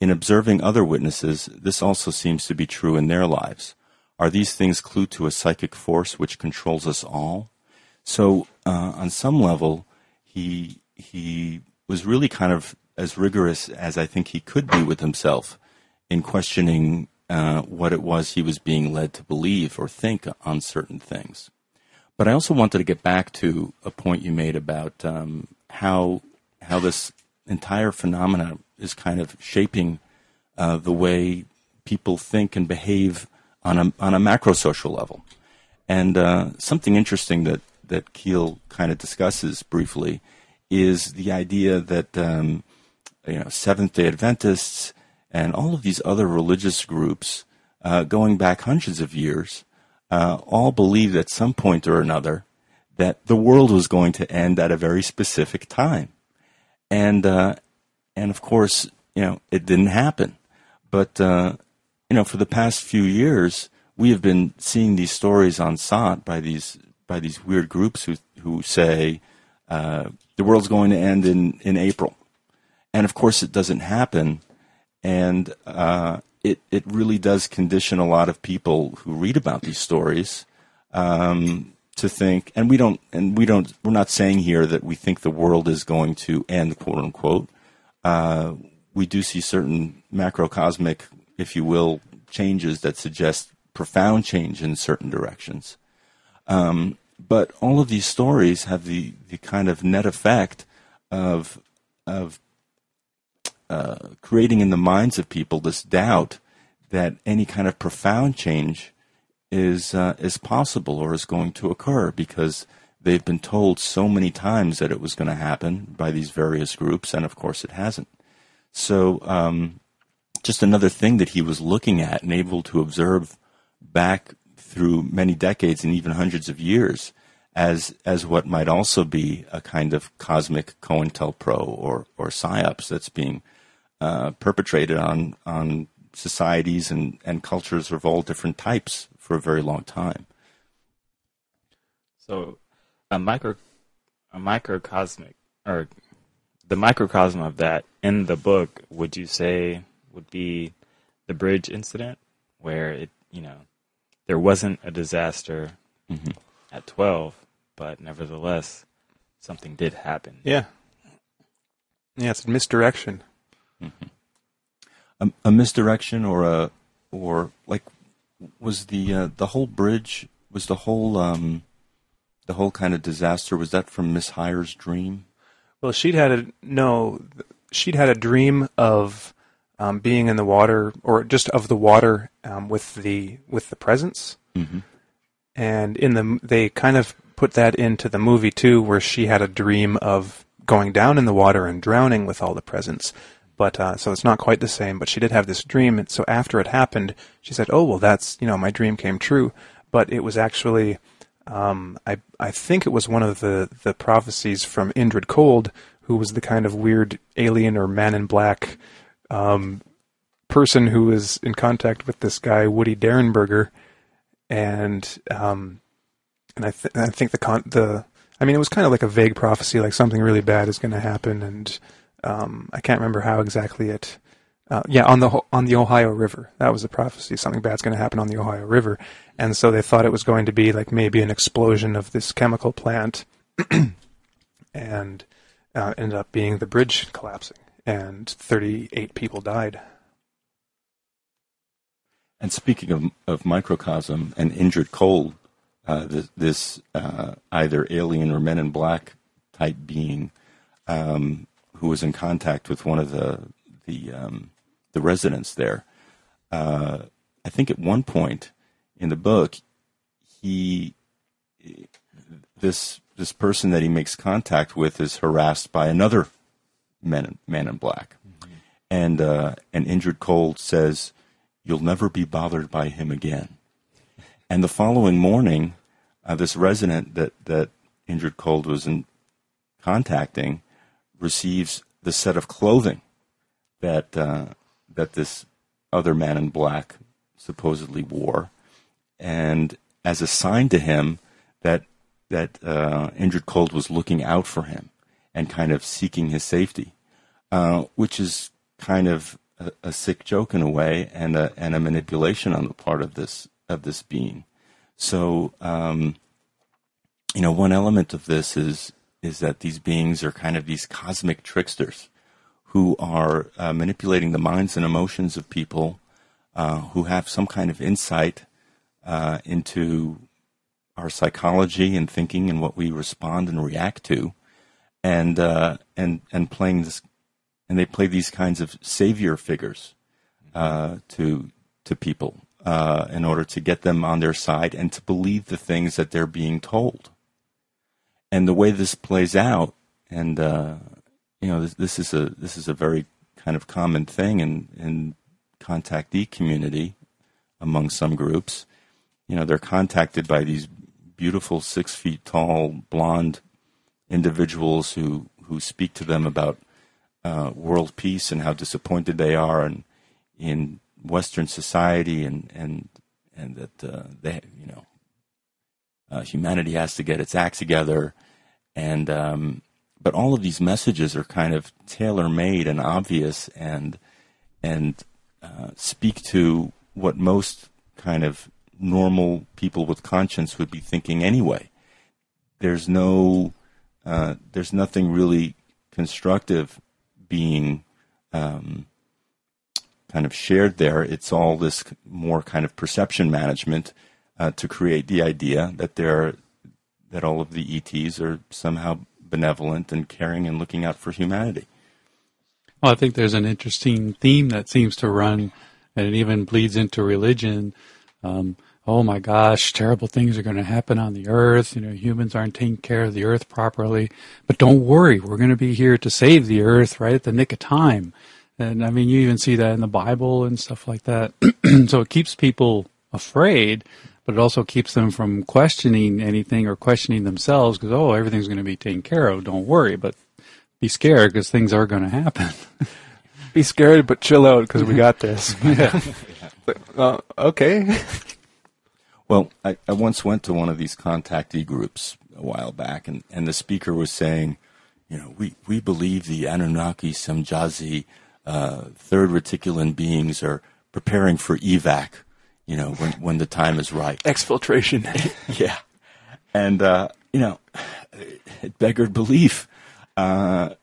In observing other witnesses, this also seems to be true in their lives. Are these things clue to a psychic force which controls us all? So, uh, on some level, he he was really kind of as rigorous as I think he could be with himself in questioning uh, what it was he was being led to believe or think on certain things. But I also wanted to get back to a point you made about um, how how this entire phenomena is kind of shaping uh, the way people think and behave on a on a macro social level. And uh, something interesting that that Keel kind of discusses briefly is the idea that um, you know Seventh Day Adventists and all of these other religious groups, uh, going back hundreds of years, uh, all believed at some point or another that the world was going to end at a very specific time, and uh, and of course, you know, it didn't happen. But uh, you know, for the past few years, we have been seeing these stories on SOTT by these by these weird groups who who say uh, the world's going to end in in April, and of course, it doesn't happen and uh, it it really does condition a lot of people who read about these stories um, to think. And we don't and we don't we're not saying here that we think the world is going to end, quote unquote. Uh, we do see certain macrocosmic, if you will, changes that suggest profound change in certain directions. Um, but all of these stories have the, the kind of net effect of of uh, creating in the minds of people this doubt that any kind of profound change is uh, is possible or is going to occur because they've been told so many times that it was going to happen by these various groups, and of course it hasn't. So, um, just another thing that he was looking at and able to observe back through many decades and even hundreds of years as as what might also be a kind of cosmic COINTELPRO or or psyops that's being uh, perpetrated on on societies and, and cultures of all different types for a very long time. So, a micro, a microcosmic, or the microcosm of that in the book, would you say would be the bridge incident, where it, you know, there wasn't a disaster mm-hmm. at twelve, but nevertheless, something did happen. Yeah. Yeah, it's a misdirection. Mm-hmm. A, a, misdirection or a or like was the uh, the whole bridge was the whole um, the whole kind of disaster was that from Miss Hyre's dream? Well, she'd had a no, she'd had a dream of um, being in the water or just of the water um, with the with the presence. Mm-hmm. And in the they kind of put that into the movie too, where she had a dream of going down in the water and drowning with all the presents. But uh, so it's not quite the same. But she did have this dream, and so after it happened, she said, "Oh well, that's you know my dream came true." But it was actually, um, I I think it was one of the the prophecies from Indrid Cold, who was the kind of weird alien or man in black um, person who was in contact with this guy Woody Derenberger, and um, and I, th- I think the con- the I mean, it was kind of like a vague prophecy, like something really bad is going to happen, and um, I can't remember how exactly it. Uh, yeah, on the on the Ohio River, that was the prophecy. Something bad's going to happen on the Ohio River, and so they thought it was going to be like maybe an explosion of this chemical plant, and uh, ended up being the bridge collapsing, and 38 people died. And speaking of, of microcosm and Indrid Cold, uh, this, this uh, either alien or Men in Black type being um, who was in contact with one of the the um, the residents there. Uh, I think at one point in the book, he this this person that he makes contact with is harassed by another man in black, mm-hmm. and uh, and Indrid Cold says, "You'll never be bothered by him again." And the following morning, uh, this resident that that Indrid Cold was in contacting receives the set of clothing that uh, that this other man in black supposedly wore, and as a sign to him that that uh, Indrid Cold was looking out for him and kind of seeking his safety, uh, which is kind of a, a, sick joke in a way and a, and a manipulation on the part of this of this being. So, um, you know, one element of this is is that these beings are kind of these cosmic tricksters who are uh, manipulating the minds and emotions of people uh, who have some kind of insight uh, into our psychology and thinking and what we respond and react to, and uh, and and playing this, and they play these kinds of savior figures uh, to to people uh, in order to get them on their side and to believe the things that they're being told and the way this plays out, and uh, you know, this, this, is a this is a very kind of common thing in in contactee community among some groups. You know, they're contacted by these beautiful six feet tall blonde individuals who who speak to them about uh, world peace and how disappointed they are in in Western society and and and that uh, they you know uh, humanity has to get its act together, and um, but all of these messages are kind of tailor made and obvious, and and uh, speak to what most kind of normal people with conscience would be thinking anyway. There's no, uh, there's nothing really constructive being um, kind of shared there. It's all this more kind of perception management uh, to create the idea that there that all of the ETs are somehow benevolent and caring and looking out for humanity. Well, I think there's an interesting theme that seems to run, and it even bleeds into religion. Um, oh my gosh, terrible things are going to happen on the earth. You know, humans aren't taking care of the earth properly. But don't worry, we're going to be here to save the earth right at the nick of time. And I mean, you even see that in the Bible and stuff like that. so it keeps people afraid, but it also keeps them from questioning anything or questioning themselves because, oh, everything's going to be taken care of. Don't worry, but be scared because things are going to happen. be scared, but chill out because we got this. yeah. uh, okay. Well, I, I once went to one of these contactee groups a while back, and, and the speaker was saying, you know, we, we believe the Anunnaki Semjazi uh, third reticulan beings are preparing for evac, you know, when, when the time is right. Exfiltration. yeah. And, uh, you know, it beggared belief. Uh,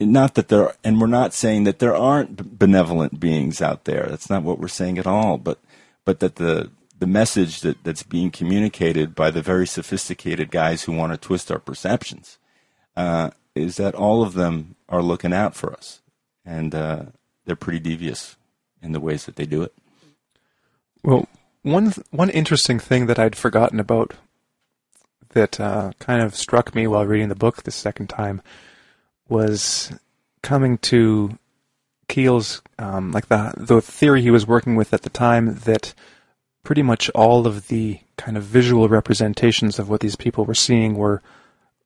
not that there, are, and we're not saying that there aren't benevolent beings out there. That's not what we're saying at all. But, but that the the message that, that's being communicated by the very sophisticated guys who want to twist our perceptions uh, is that all of them are looking out for us, and uh, they're pretty devious in the ways that they do it. Well, one one interesting thing that I'd forgotten about that uh, kind of struck me while reading the book the second time was coming to Keel's um, like the the theory he was working with at the time that pretty much all of the kind of visual representations of what these people were seeing were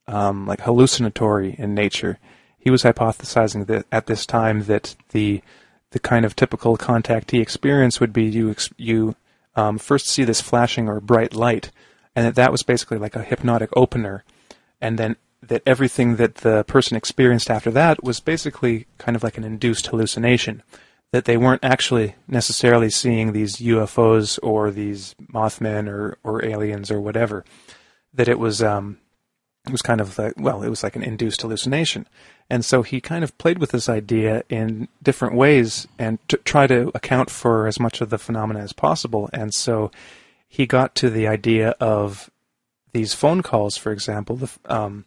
um, like hallucinatory in nature. He was hypothesizing that at this time that the the kind of typical contactee experience would be you you um, first see this flashing or bright light, and that that was basically like a hypnotic opener and then that everything that the person experienced after that was basically kind of like an induced hallucination. That they weren't actually necessarily seeing these UFOs or these Mothmen or, or aliens or whatever. That it was um, it was kind of like well, it was like an induced hallucination. And so he kind of played with this idea in different ways and to try to account for as much of the phenomena as possible. And so he got to the idea of these phone calls, for example, the, um,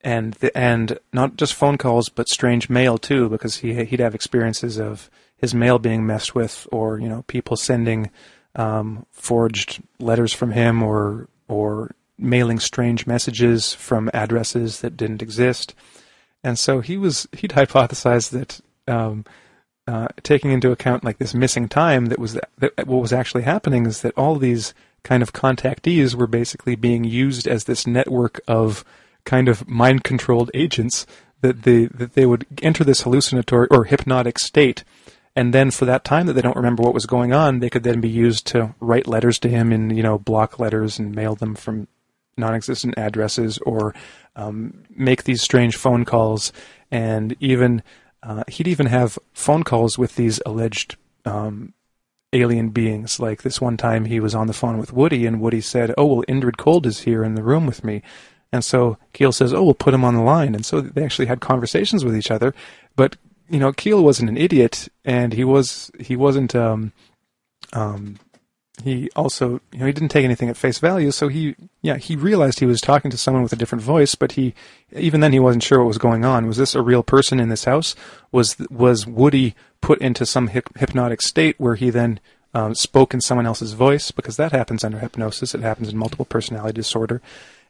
and the, and not just phone calls, but strange mail too, because he he'd have experiences of his mail being messed with, or you know, people sending um, forged letters from him, or or mailing strange messages from addresses that didn't exist. And so he was he'd hypothesized that um, uh, taking into account like this missing time that was that, that what was actually happening is that all these kind of contactees were basically being used as this network of kind of mind controlled agents that they that they would enter this hallucinatory or hypnotic state and then for that time that they don't remember what was going on they could then be used to write letters to him in you know block letters and mail them from non-existent addresses or um, make these strange phone calls and even uh, he'd even have phone calls with these alleged um, alien beings. Like this one time he was on the phone with Woody, and Woody said, "Oh well, Indrid Cold is here in the room with me." And so Keel says, "Oh, we'll put him on the line." And so they actually had conversations with each other. But you know, Keel wasn't an idiot, and he was he wasn't um, um, he also you know he didn't take anything at face value so he yeah he realized he was talking to someone with a different voice but he even then he wasn't sure what was going on. Was this a real person in this house? Was was woody put into some hip, hypnotic state where he then um, spoke in someone else's voice? Because that happens under hypnosis. It happens in multiple personality disorder.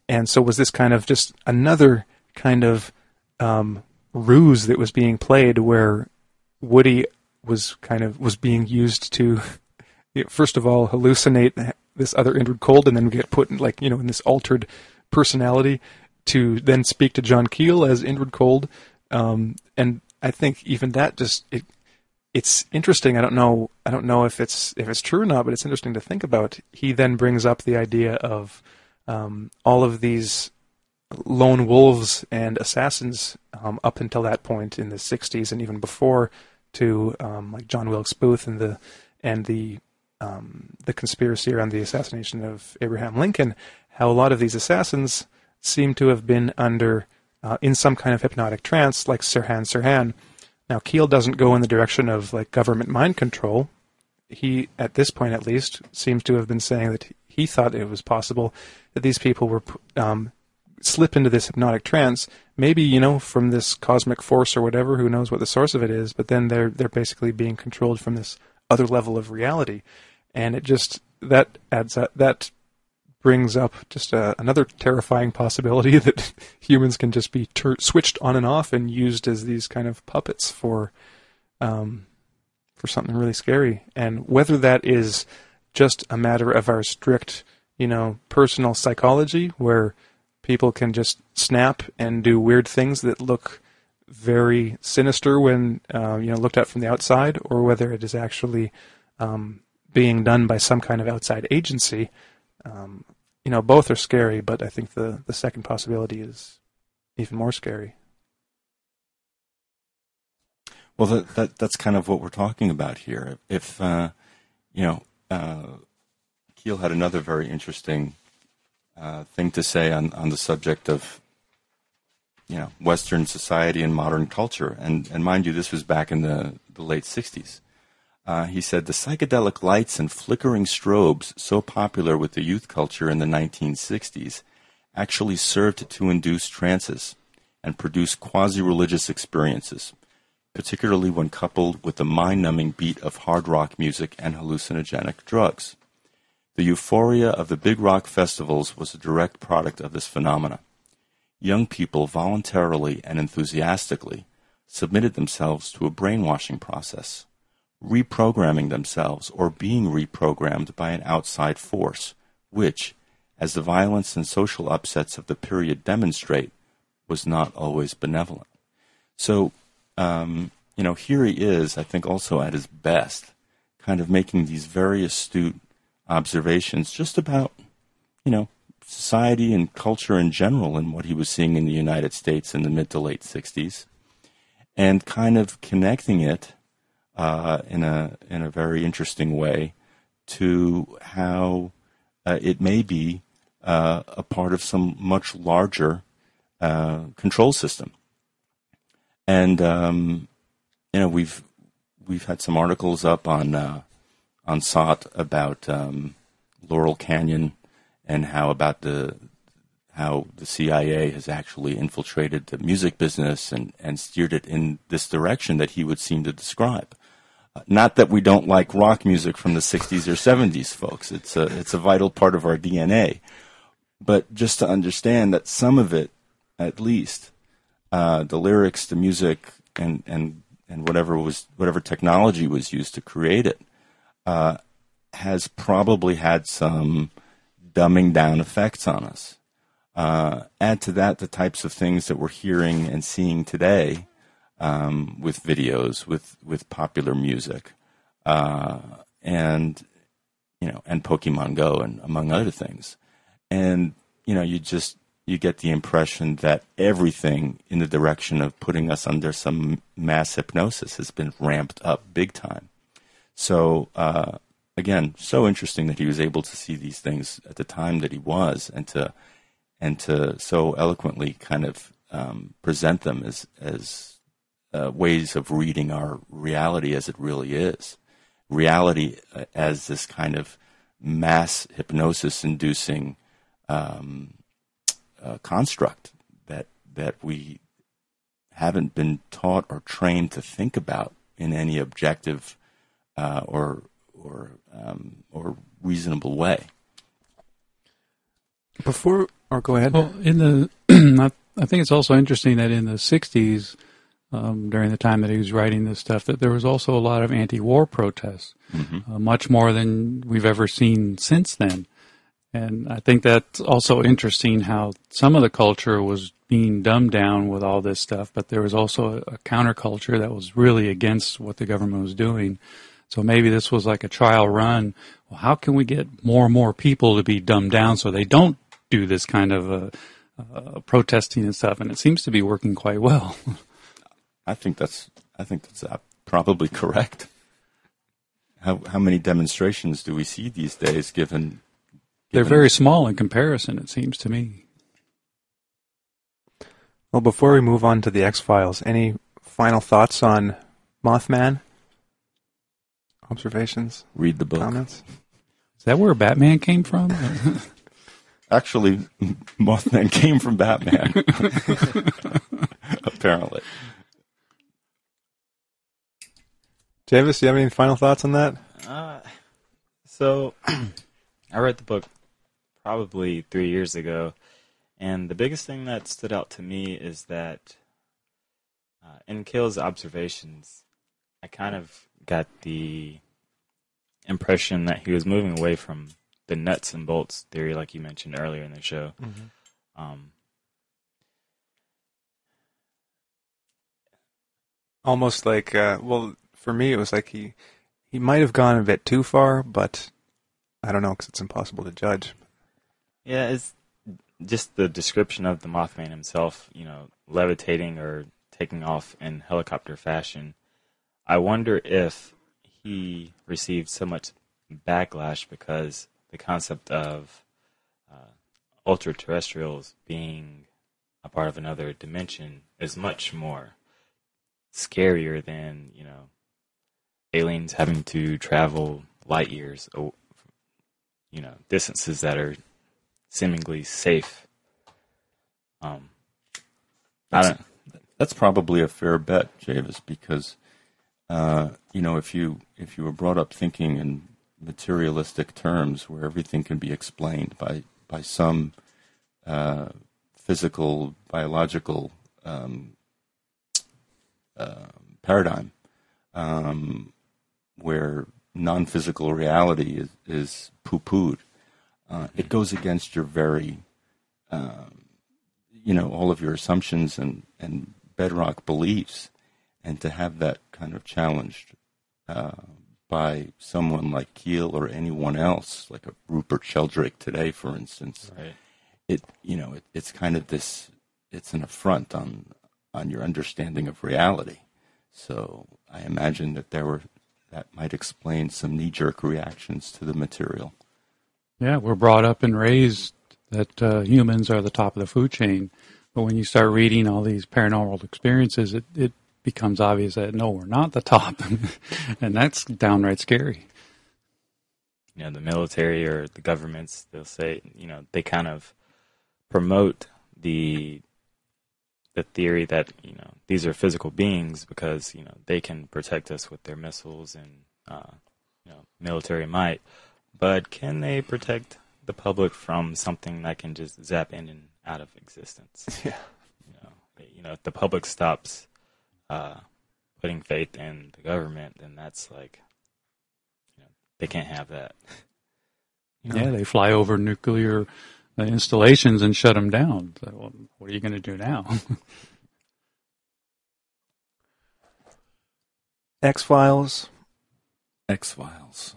And so was this kind of just another kind of um, ruse that was being played where woody was kind of was being used to first of all hallucinate this other Indrid Cold and then get put in like you know in this altered personality to then speak to John Keel as Indrid Cold, um, and I think even that just it it's interesting. I don't know I don't know if it's if it's true or not, but it's interesting to think about. He then brings up the idea of um, all of these lone wolves and assassins um, up until that point in the 60s and even before to um, like John Wilkes Booth and the and the um, the conspiracy around the assassination of Abraham Lincoln, how a lot of these assassins seem to have been under uh, in some kind of hypnotic trance, like Sirhan Sirhan. Now Keel doesn't go in the direction of like government mind control. He, at this point at least, seems to have been saying that he thought it was possible that these people were um, slip into this hypnotic trance. Maybe you know from this cosmic force or whatever. Who knows what the source of it is? But then they're they're basically being controlled from this other level of reality and it just that adds up, that brings up just a, another terrifying possibility that humans can just be ter- switched on and off and used as these kind of puppets for um, for something really scary. And whether that is just a matter of our strict, you know, personal psychology, where people can just snap and do weird things that look very sinister when uh, you know looked at from the outside, or whether it is actually um, being done by some kind of outside agency. Um, you know, both are scary, but I think the, the second possibility is even more scary. Well, that, that that's kind of what we're talking about here. If uh, you know, uh, Keel had another very interesting uh, thing to say on on the subject of you know Western society and modern culture, and and mind you, this was back in the the late '60s. Uh, he said the psychedelic lights and flickering strobes, so popular with the youth culture in the 1960s, actually served to induce trances and produce quasi religious experiences, particularly when coupled with the mind numbing beat of hard rock music and hallucinogenic drugs. The euphoria of the big rock festivals was a direct product of this phenomena. Young people voluntarily and enthusiastically submitted themselves to a brainwashing process reprogramming themselves or being reprogrammed by an outside force, which, as the violence and social upsets of the period demonstrate, was not always benevolent. So, um, you know, here he is, I think, also at his best, kind of making these very astute observations just about, you know, society and culture in general and what he was seeing in the United States in the mid to late 60s, and kind of connecting it uh, in a in a very interesting way to how uh, it may be uh, a part of some much larger uh, control system. And um, you know we've we've had some articles up on SOTT about um, Laurel Canyon and how about the how the CIA has actually infiltrated the music business and, and steered it in this direction that he would seem to describe. Uh, not that we don't like rock music from the 60s or 70s, folks. It's a, it's a vital part of our DNA. But just to understand that some of it, at least, uh, the lyrics, the music, and, and, and whatever was whatever technology was used to create it, uh, has probably had some dumbing down effects on us. Uh, add to that the types of things that we're hearing and seeing today um, with videos, with with popular music, uh, and you know, and Pokemon Go, and among other things. And you know, you just you get the impression that everything in the direction of putting us under some mass hypnosis has been ramped up big time. So uh, again, so interesting that he was able to see these things at the time that he was, and to and to so eloquently kind of um, present them as as uh, ways of reading our reality as it really is. Reality uh, as this kind of mass hypnosis inducing um, uh, construct that that we haven't been taught or trained to think about in any objective uh, or or um, or reasonable way. Before, or go ahead. Well, in the, I think it's also interesting that in the '60s, um, during the time that he was writing this stuff, that there was also a lot of anti-war protests, mm-hmm. uh, much more than we've ever seen since then. And I think that's also interesting how some of the culture was being dumbed down with all this stuff, but there was also a, a counterculture that was really against what the government was doing. So maybe this was like a trial run. Well, how can we get more and more people to be dumbed down so they don't do this kind of uh, uh, protesting and stuff? And it seems to be working quite well. I think that's I think that's uh, probably correct. How how many demonstrations do we see these days? Given, given they're very small in comparison, it seems to me. Well, before we move on to the X Files, any final thoughts on Mothman? Observations? Read the book. Comments? Is that where Batman came from? Actually, Mothman came from Batman. Apparently. Javis, do you have any final thoughts on that? Uh, so, I read the book probably three years ago, and the biggest thing that stood out to me is that uh, in Keel's observations, I kind of got the impression that he was moving away from the nuts and bolts theory, like you mentioned earlier in the show. Mm-hmm. Um, Almost like, uh, well, for me, it was like he he might have gone a bit too far, but I don't know because it's impossible to judge. Yeah, it's just the description of the Mothman himself, you know, levitating or taking off in helicopter fashion. I wonder if he received so much backlash because the concept of uh, ultra terrestrials being a part of another dimension is much more scarier than you know aliens having to travel light years, you know, distances that are seemingly safe. Um, that's, that's probably a fair bet, Javis, because uh, you know if you if you were brought up thinking in materialistic terms, where everything can be explained by by some uh, physical biological um, uh, paradigm, um, where non physical reality is, is poo pooed. Uh, it goes against your very, uh, you know, all of your assumptions and, and bedrock beliefs. And to have that kind of challenged uh, by someone like Keel or anyone else, like a Rupert Sheldrake today, for instance, right. it you know it, it's kind of this it's an affront on on your understanding of reality. So I imagine that there were that might explain some knee jerk reactions to the material. Yeah, we're brought up and raised that uh, humans are the top of the food chain. But when you start reading all these paranormal experiences, it, it becomes obvious that no, we're not the top. and that's downright scary. You know, the military or the governments, they'll say, you know, they kind of promote the the theory that you know these are physical beings because you know they can protect us with their missiles and uh, you know military might, but can they protect the public from something that can just zap in and out of existence? Yeah. You know, you know if the public stops uh, putting faith in the government, then that's like you know they can't have that. You know? Yeah, they fly over nuclear uh, installations and shut them down. So, well, what are you going to do now? X Files. X Files.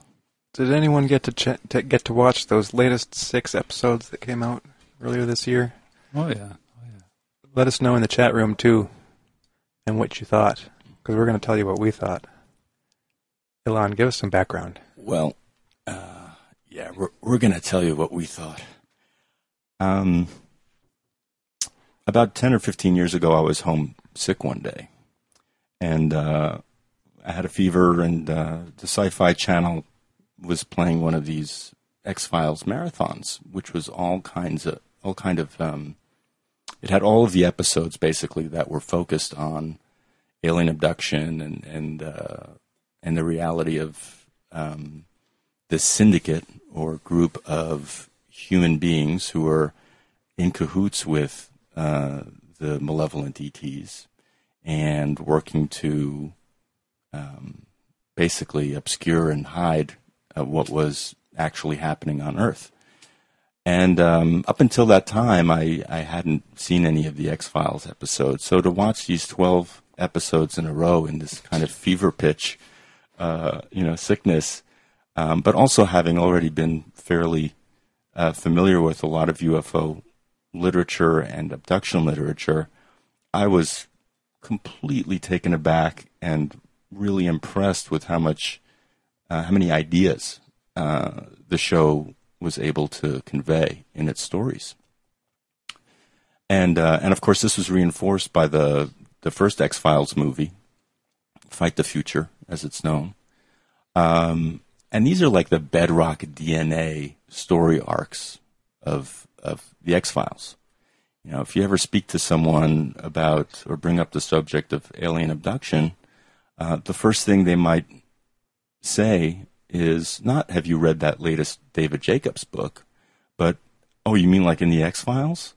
Did anyone get to, ch- to get to watch those latest six episodes that came out earlier this year? Oh yeah, oh yeah. Let us know in the chat room too, and what you thought, because we're going to tell you what we thought. Elan, give us some background. Well, uh, yeah, we're we're going to tell you what we thought. Um, about 10 or 15 years ago, I was home sick one day. And uh, I had a fever, and uh, the Sci Fi channel was playing one of these X Files marathons, which was all kinds of, all kind of, um, it had all of the episodes basically that were focused on alien abduction and, and, uh, and the reality of um, syndicate or group of human beings who are in cahoots with uh, the malevolent ETs and working to um, basically obscure and hide uh, what was actually happening on Earth. And um, up until that time, I, I hadn't seen any of the X Files episodes. So to watch these 12 episodes in a row in this kind of fever pitch, uh, you know, sickness, um, but also having already been fairly uh, familiar with a lot of UFO literature and abduction literature, I was completely taken aback and really impressed with how much, uh, how many ideas uh, the show was able to convey in its stories. And uh, and of course, this was reinforced by the the first X Files movie, Fight the Future, as it's known. Um, and these are like the bedrock DNA story arcs of of the X Files. You know, if you ever speak to someone about or bring up the subject of alien abduction, uh, the first thing they might say is not "Have you read that latest David Jacobs book?" but "Oh, you mean like in the X Files?"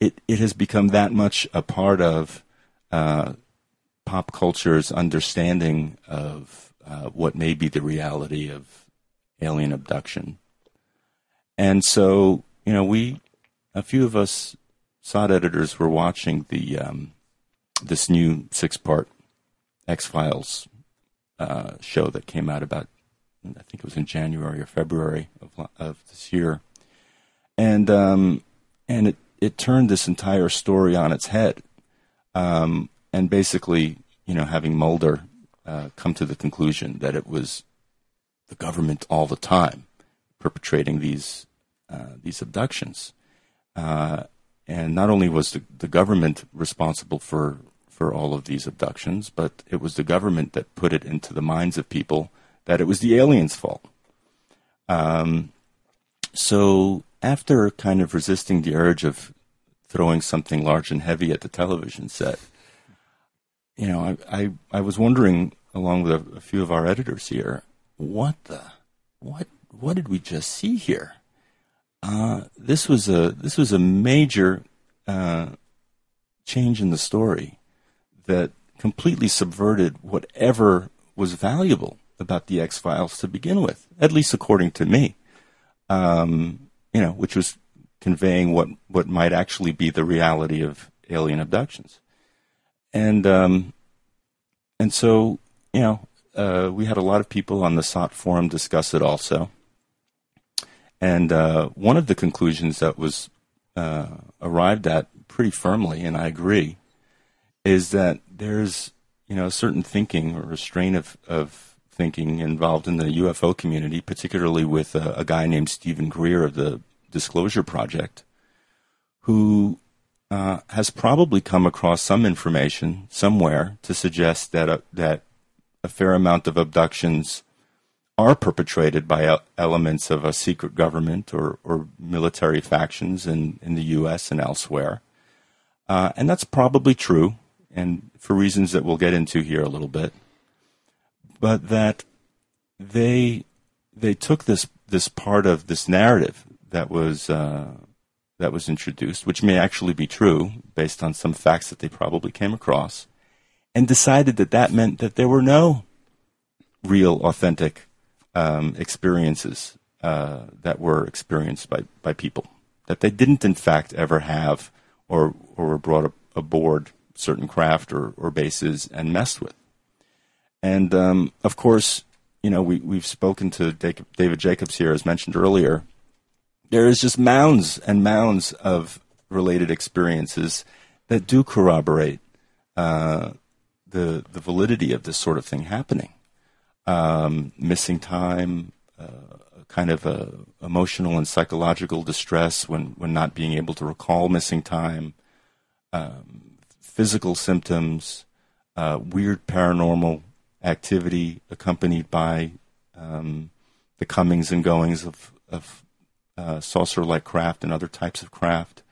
It it has become that much a part of uh, pop culture's understanding of uh, what may be the reality of alien abduction. And so, you know, we, a few of us SOTT editors were watching the um, this new six part X Files uh, show that came out about, I think it was in January or February of, of this year, and um, and it it turned this entire story on its head, um, and basically, you know, having Mulder uh, come to the conclusion that it was the government all the time perpetrating these uh, these abductions. Uh, and not only was the, the government responsible for for all of these abductions, but it was the government that put it into the minds of people that it was the aliens' fault. Um, so after kind of resisting the urge of throwing something large and heavy at the television set, you know, I, I, I was wondering, along with a, a few of our editors here, what the what what did we just see here? Uh, this was a this was a major uh, change in the story that completely subverted whatever was valuable about the X Files to begin with, at least according to me. Um, you know, which was conveying what what might actually be the reality of alien abductions, and um, and so you know, uh, we had a lot of people on the SOTT forum discuss it also. And uh, one of the conclusions that was uh, arrived at pretty firmly, and I agree, is that there's you know a certain thinking or a strain of, of thinking involved in the UFO community, particularly with a, a guy named Steven Greer of the Disclosure Project, who uh, has probably come across some information somewhere to suggest that a, that a fair amount of abductions are perpetrated by elements of a secret government or, or military factions in, in the U.S. and elsewhere. Uh, and that's probably true, and for reasons that we'll get into here a little bit. But that they they took this this part of this narrative that was uh, that was introduced, which may actually be true based on some facts that they probably came across, and decided that that meant that there were no real, authentic um, experiences uh, that were experienced by, by people. That they didn't, in fact, ever have or, or were brought aboard certain craft or, or bases and messed with. And um, of course, you know, we, we've spoken to David Jacobs here, as mentioned earlier, there is just mounds and mounds of related experiences that do corroborate uh, the the validity of this sort of thing happening. Um, missing time, uh, kind of a emotional and psychological distress when when not being able to recall missing time, um, physical symptoms, uh, weird paranormal activity accompanied by um, the comings and goings of, of uh, saucer-like craft and other types of craft.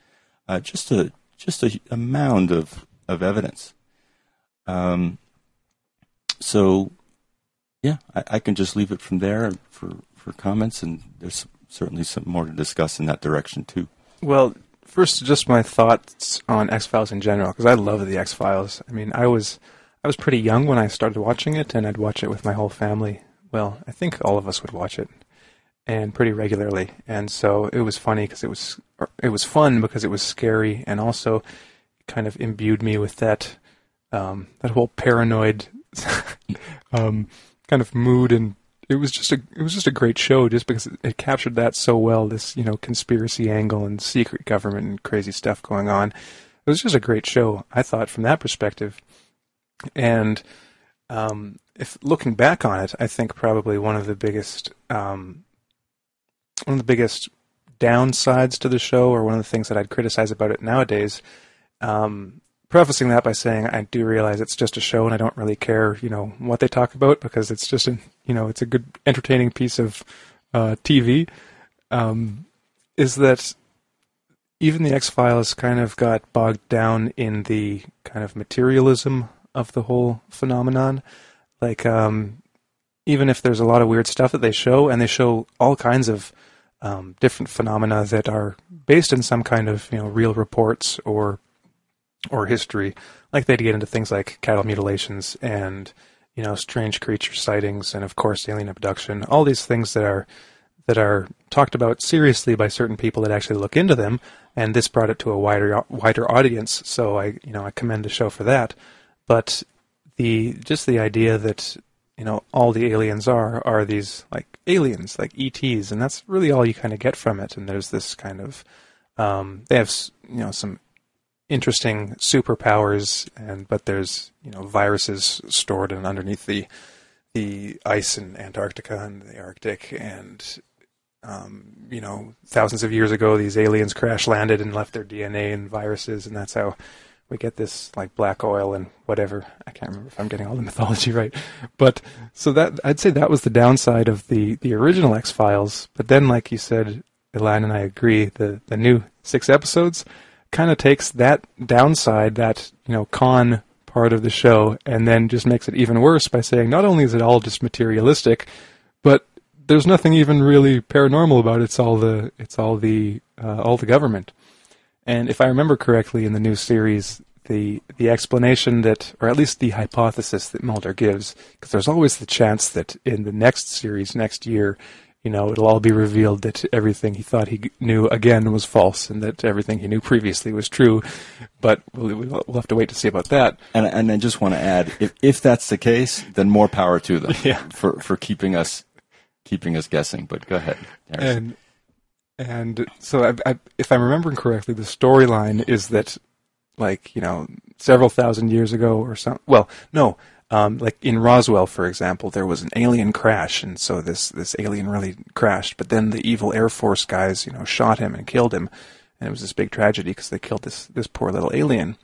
Uh, just a just a, a, mound of of evidence. Um, so, yeah, I, I, can just leave it from there for for comments, and there's certainly some more to discuss in that direction too. Well, first, just my thoughts on X Files in general, because I love the X Files. I mean, I was I was pretty young when I started watching it, and I'd watch it with my whole family. Well, I think all of us would watch it and pretty regularly. And so it was funny because it was it was fun because it was scary and also kind of imbued me with that um, that whole paranoid um, kind of mood and it was just a it was just a great show just because it, it, captured that so well this you know conspiracy angle and secret government and crazy stuff going on it was just a great show i thought from that perspective and um, if looking back on it i think probably one of the biggest um, one of the biggest downsides to the show, or one of the things that I'd criticize about it nowadays. Um, prefacing that by saying I do realize it's just a show, and I don't really care, you know, what they talk about because it's just a, you know, it's a good, entertaining piece of uh, TV. Um, is that even the X Files kind of got bogged down in the kind of materialism of the whole phenomenon. Like, um, even if there's a lot of weird stuff that they show, and they show all kinds of um, different phenomena that are based in some kind of you know real reports or or history. Like they'd get into things like cattle mutilations and you know strange creature sightings and of course alien abduction. All these things that are that are talked about seriously by certain people that actually look into them. And this brought it to a wider wider audience. So I you know I commend the show for that. But the just the idea that you know all the aliens are are these like aliens like ETs and that's really all you kind of get from it. And there's this kind of um, they have you know some interesting superpowers and but there's you know viruses stored in underneath the the ice in Antarctica and the Arctic. And um, you know thousands of years ago these aliens crash landed and left their DNA and viruses and that's how we get this like black oil and whatever. I can't remember if I'm getting all the mythology right, but so that I'd say that was the downside of the the original X Files. But then, like you said, Elan and I agree, the the new six episodes kind of takes that downside, that you know con part of the show, and then just makes it even worse by saying not only is it all just materialistic, but there's nothing even really paranormal about it. It's all the it's all the uh, all the government. And if I remember correctly in the new series, the the explanation that, or at least the hypothesis that Mulder gives, because there's always the chance that in the next series next year, you know, it'll all be revealed that everything he thought he knew again was false, and that everything he knew previously was true. But we'll, we'll have to wait to see about that. And and I just want to add, if if that's the case, then more power to them yeah. for for keeping us keeping us guessing. But go ahead. And And so, I, I, if I'm remembering correctly, the storyline is that, like, you know, several thousand years ago or something. Well, no, um, like in Roswell, for example, there was an alien crash, and so this this alien really crashed. But then the evil Air Force guys, you know, shot him and killed him, and it was this big tragedy because they killed this this poor little alien.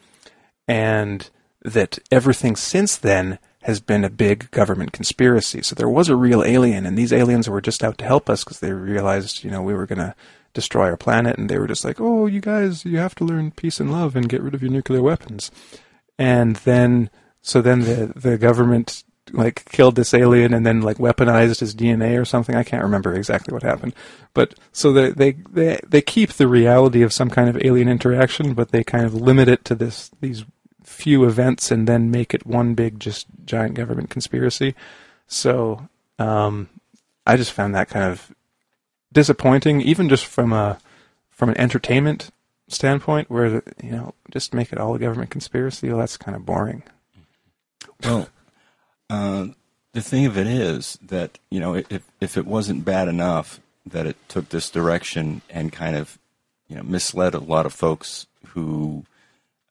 And that everything since then has been a big government conspiracy. So there was a real alien, and these aliens were just out to help us because they realized, you know, we were going to destroy our planet, and they were just like, "Oh, you guys, you have to learn peace and love and get rid of your nuclear weapons." And then, so then the the government like killed this alien and then like weaponized his DNA or something. I can't remember exactly what happened, but so they they they they keep the reality of some kind of alien interaction, but they kind of limit it to this these few events and then make it one big just giant government conspiracy. So um, I just found that kind of disappointing, even just from a from an entertainment standpoint, where you know just make it all a government conspiracy. Well, that's kind of boring. Well, uh, the thing of it is that you know if if it wasn't bad enough that it took this direction and kind of you know misled a lot of folks who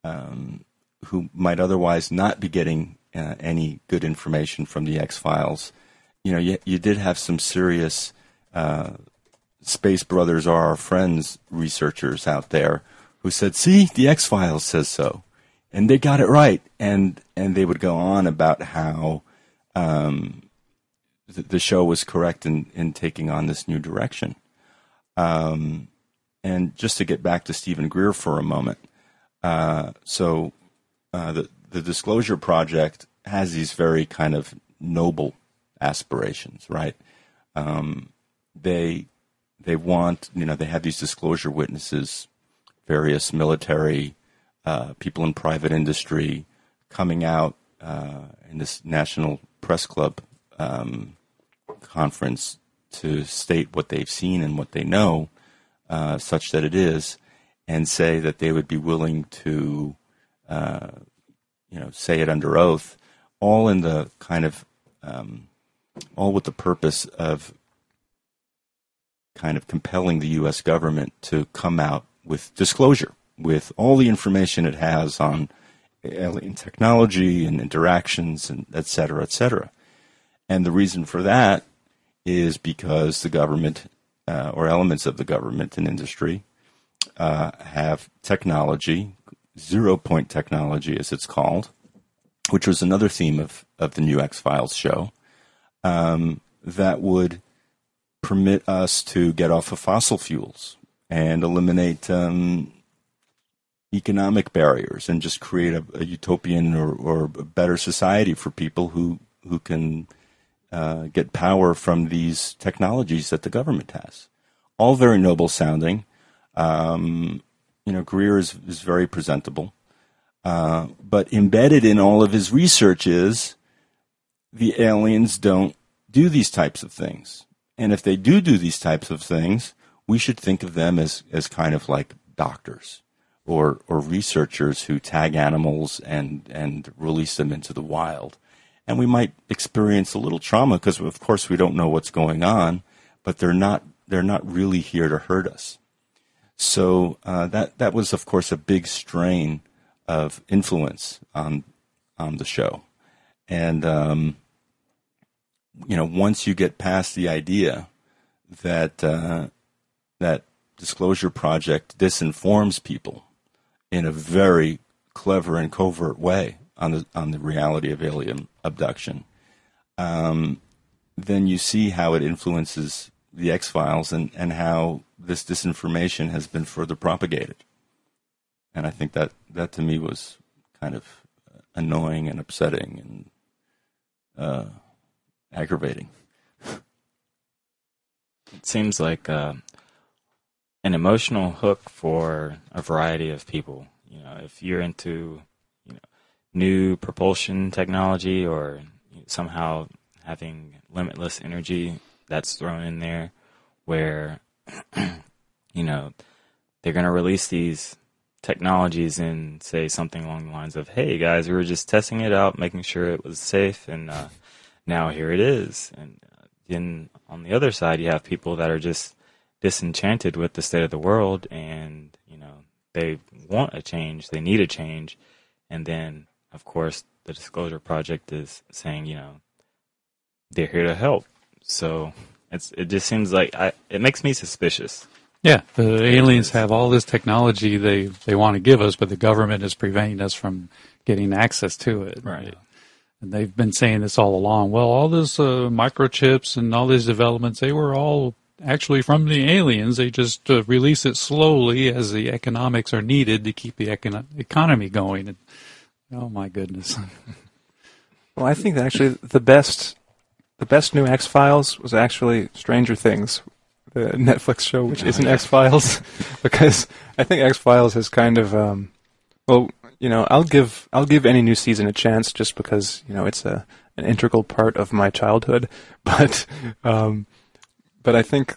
um, who might otherwise not be getting uh, any good information from the X Files. You know, you, you did have some serious uh, Space Brothers are our friends researchers out there who said, "See, the X Files says so," and they got it right. And and they would go on about how um, the, the, show was correct in, in taking on this new direction. Um, and just to get back to Steven Greer for a moment, uh, so uh, the the Disclosure Project has these very kind of noble aspirations, right? Um, they they want you know they have these disclosure witnesses, various military uh, people in private industry coming out uh, in this National Press Club um, conference to state what they've seen and what they know, uh, such that it is, and say that they would be willing to uh, you know, say it under oath, all in the kind of, um, all with the purpose of kind of compelling the U.S. government to come out with disclosure, with all the information it has on alien technology and interactions and et cetera, et cetera. And the reason for that is because the government uh, or elements of the government and industry uh, have technology zero point technology, as it's called, which was another theme of, of the new X Files show, um, that would permit us to get off of fossil fuels and eliminate um, economic barriers and just create a, a utopian or, or a better society for people who, who can uh, get power from these technologies that the government has. All very noble sounding. Um, you know, Greer is, is very presentable. Uh, but embedded in all of his research is the aliens don't do these types of things. And if they do do these types of things, we should think of them as, as kind of like doctors or, or researchers who tag animals and, and release them into the wild. And we might experience a little trauma because, of course, we don't know what's going on, but they're not, they're not really here to hurt us. So uh, that that was, of course, a big strain of influence on on the show, and um, you know, once you get past the idea that uh, that disclosure project disinforms people in a very clever and covert way on the on the reality of alien abduction, um, then you see how it influences the X Files and, and how this disinformation has been further propagated. And I think that, that to me was kind of annoying and upsetting and uh, aggravating. It seems like uh, an emotional hook for a variety of people. You know, if you're into you know new propulsion technology or somehow having limitless energy, that's thrown in there where you know they're going to release these technologies and say something along the lines of hey guys we were just testing it out making sure it was safe and uh, now here it is and uh, then on the other side you have people that are just disenchanted with the state of the world, and you know they want a change, they need a change, and then of course the Disclosure Project is saying, you know, they're here to help. So it's it just seems like I, it makes me suspicious. Yeah, the aliens have all this technology they, they want to give us, but the government is preventing us from getting access to it. Right. And they've been saying this all along. Well, all this uh, microchips and all these developments, they were all actually from the aliens. They just uh, release it slowly as the economics are needed to keep the econ- economy going. And, oh my goodness. Well, I think that actually the best, the best new X Files was actually Stranger Things, the Netflix show, which isn't X Files, because I think X Files has kind of, um, well, you know, I'll give I'll give any new season a chance just because you know it's a an integral part of my childhood, but um, but I think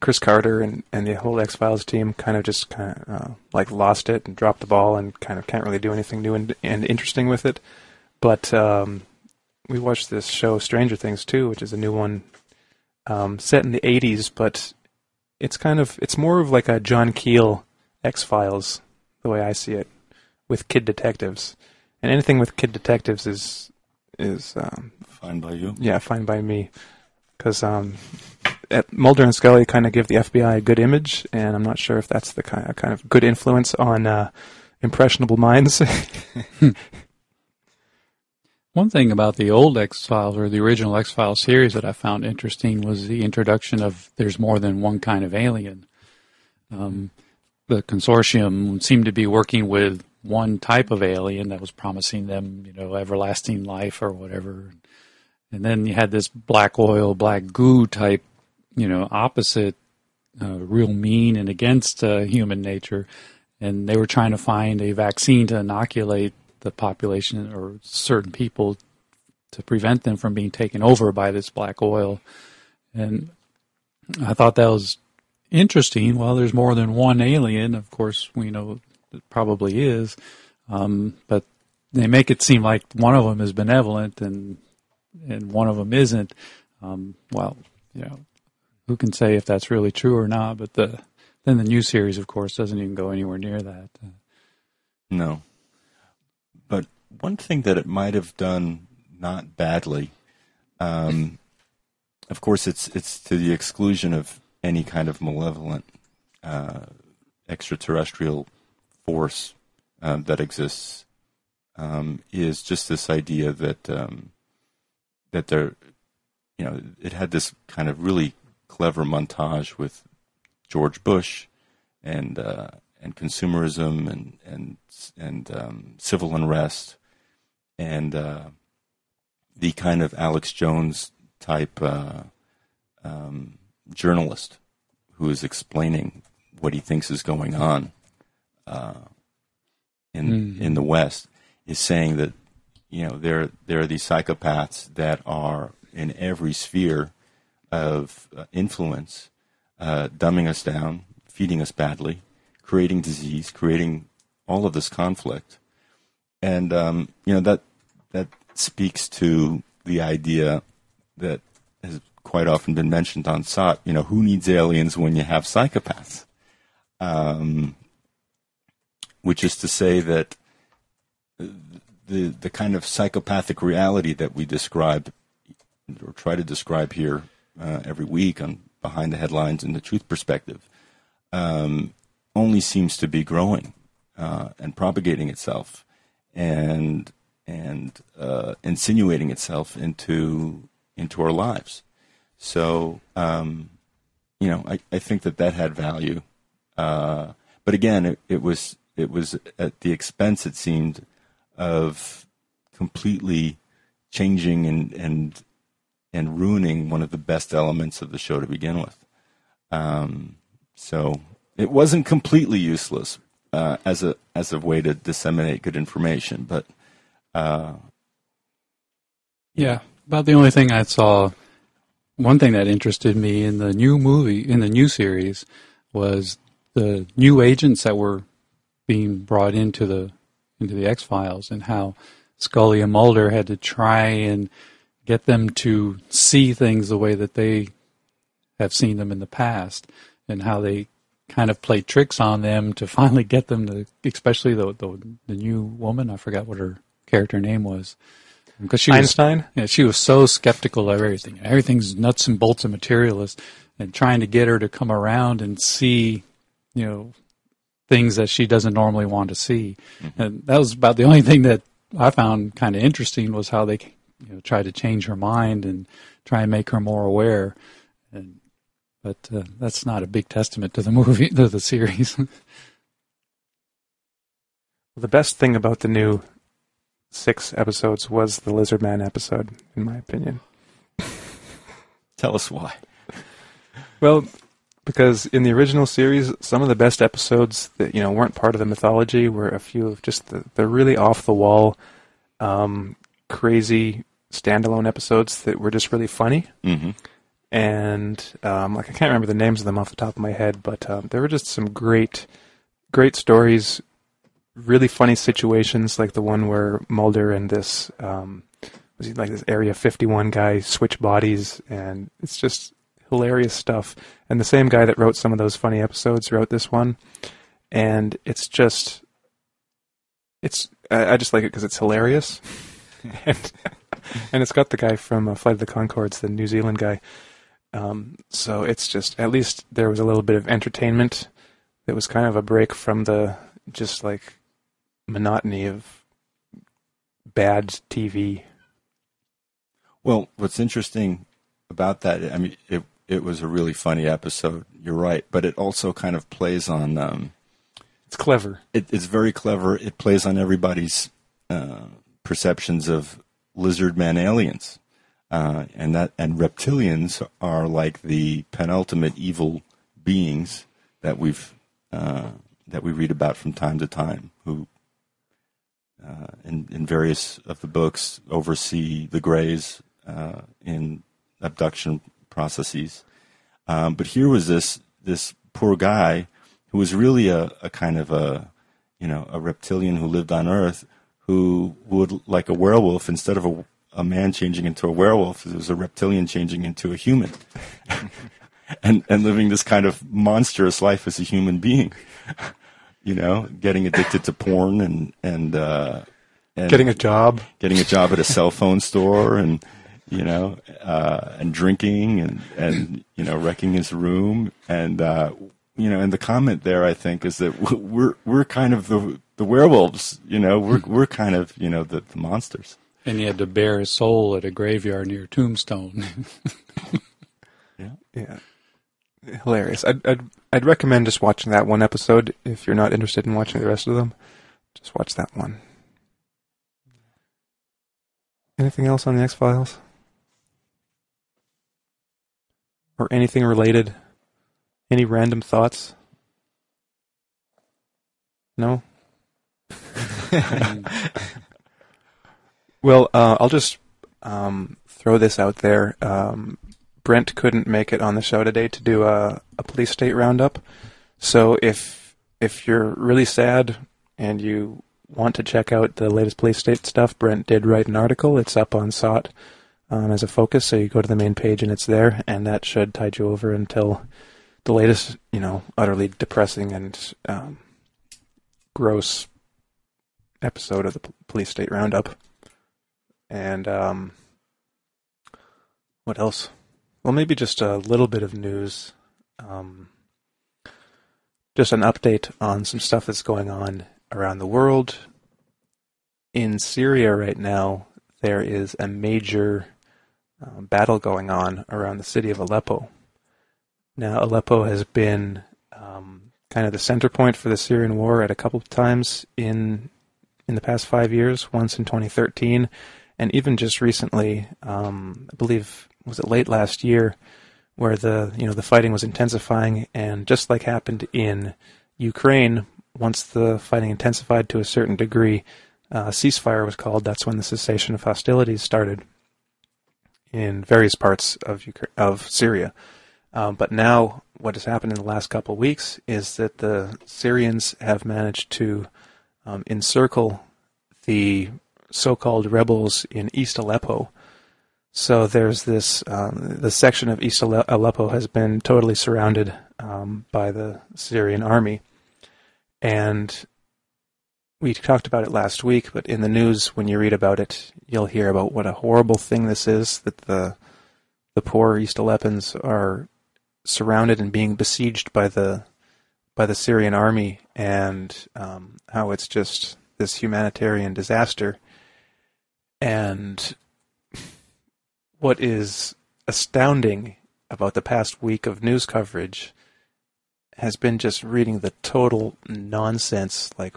Chris Carter and, and the whole X Files team kind of just kind of uh, like lost it and dropped the ball and kind of can't really do anything new and, and interesting with it. But um, we watched this show Stranger Things too, which is a new one um, set in the '80s, but it's kind of it's more of like a John Keel X Files the way I see it with kid detectives, and anything with kid detectives is is um, Fine by you. yeah fine by me because um, at Mulder and Scully kind of give the FBI a good image, and I'm not sure if that's the kind of, kind of good influence on uh, impressionable minds. One thing about the old X Files or the original X Files series that I found interesting was the introduction of there's more than one kind of alien. Um, the consortium seemed to be working with one type of alien that was promising them, you know, everlasting life or whatever. And then you had this black oil, black goo type, you know, opposite, uh, real mean and against uh, human nature. And they were trying to find a vaccine to inoculate the population or certain people to prevent them from being taken over by this black oil. And I thought that was interesting. Well, there's more than one alien. Of course, we know it probably is. Um, but they make it seem like one of them is benevolent and and one of them isn't. Um, well, you know, who can say if that's really true or not? But the then the new series, of course, doesn't even go anywhere near that. No. But one thing that it might have done not badly, um, of course, it's it's to the exclusion of any kind of malevolent uh, extraterrestrial force um, that exists, um, is just this idea that um, that there, you know, it had this kind of really clever montage with George Bush and uh, and consumerism and and and um, civil unrest and uh, the kind of Alex Jones type uh, um, journalist who is explaining what he thinks is going on uh, in Mhm. in the West is saying that you know there there are these psychopaths that are in every sphere of uh, influence, uh, dumbing us down, feeding us badly, creating disease, creating all of this conflict, and um, you know that that speaks to the idea that has quite often been mentioned on SOTT. You know, who needs aliens when you have psychopaths? Um, which is to say that the the kind of psychopathic reality that we describe or try to describe here uh, every week on behind the headlines and the truth perspective um, only seems to be growing uh, and propagating itself and and uh, insinuating itself into into our lives. So um, you know, I, I think that that had value, uh, but again, it, it was it was at the expense, it seemed, of completely changing and and and ruining one of the best elements of the show to begin with. Um, so it wasn't completely useless uh, as a as a way to disseminate good information, but uh, Yeah, about the only thing I saw. One thing that interested me in the new movie, in the new series, was the new agents that were being brought into the into the X Files, and how Scully and Mulder had to try and get them to see things the way that they have seen them in the past and how they kind of play tricks on them to finally get them to, especially the the, the new woman. I forgot what her character name was. Because she Einstein? was, yeah, she was so skeptical of everything. Everything's nuts and bolts and materialist, and trying to get her to come around and see, you know, things that she doesn't normally want to see. Mm-hmm. And that was about the only thing that I found kind of interesting was how they, you know, tried to change her mind and try and make her more aware. And but uh, that's not a big testament to the movie, to the series. The best thing about the new six episodes was the Lizard Man episode, in my opinion. Tell us why. Well, because in the original series, some of the best episodes that you know weren't part of the mythology were a few of just the, the really off the wall, um, crazy standalone episodes that were just really funny. hmm And um, like I can't remember the names of them off the top of my head, but um, there were just some great, great stories, really funny situations, like the one where Mulder and this um, was he like this Area 51 guy switch bodies, and it's just hilarious stuff. And the same guy that wrote some of those funny episodes wrote this one, and it's just, it's I, I just like it because it's hilarious, and and it's got the guy from uh, Flight of the Conchords, the New Zealand guy. Um, so it's just at least there was a little bit of entertainment. That was kind of a break from the just like monotony of bad TV. Well, what's interesting about that, I mean, it it was a really funny episode. You're right, but it also kind of plays on. Um, It's clever. it, it's very clever. It plays on everybody's uh, perceptions of lizard man aliens, uh, and that and reptilians are like the penultimate evil beings that we've uh, that we read about from time to time, who uh, in in various of the books oversee the Greys uh, in abduction processes. Um, but here was this this poor guy who was really a, a kind of a you know a reptilian who lived on Earth who would like a werewolf instead of a, a man changing into a werewolf it was a reptilian changing into a human. And and living this kind of monstrous life as a human being you know getting addicted to porn and and uh and Getting a job. getting a job at a cell phone store and you know uh and drinking and and you know wrecking his room. And uh you know and the comment there i think is that we're we're kind of the the werewolves you know we're we're kind of you know the, the monsters and he had to bare his soul at a graveyard near Tombstone. Yeah, yeah. Hilarious. I'd, I'd I'd recommend just watching that one episode if you're not interested in watching the rest of them. Just watch that one. Anything else on the X Files? Or anything related? Any random thoughts? No? well, uh, I'll just um, throw this out there. Um, Brent couldn't make it on the show today to do a, a police state roundup. So if if you're really sad and you want to check out the latest police state stuff, Brent did write an article. It's up on SOTT um, as a focus. So you go to the main page and it's there, and that should tide you over until the latest, you know, utterly depressing and um, gross episode of the police state roundup. And um, what else? Well, maybe just a little bit of news. Um, just an update on some stuff that's going on around the world. In Syria right now, there is a major uh, battle going on around the city of Aleppo. Now, Aleppo has been um, kind of the center point for the Syrian war at a couple of times in in the past five years. Once in 2013, and even just recently, um, I believe was it late last year, where the you know the fighting was intensifying, and just like happened in Ukraine, once the fighting intensified to a certain degree, uh, a ceasefire was called. That's when the cessation of hostilities started in various parts of Ukra- of Syria. Um, but now, what has happened in the last couple of weeks is that the Syrians have managed to um, encircle the so-called rebels in East Aleppo. So there's this um, the section of East Aleppo has been totally surrounded um, by the Syrian army, and we talked about it last week. But in the news, when you read about it, you'll hear about what a horrible thing this is that the the poor East Aleppans are surrounded and being besieged by the by the Syrian army, and um, how it's just this humanitarian disaster. And what is astounding about the past week of news coverage has been just reading the total nonsense, like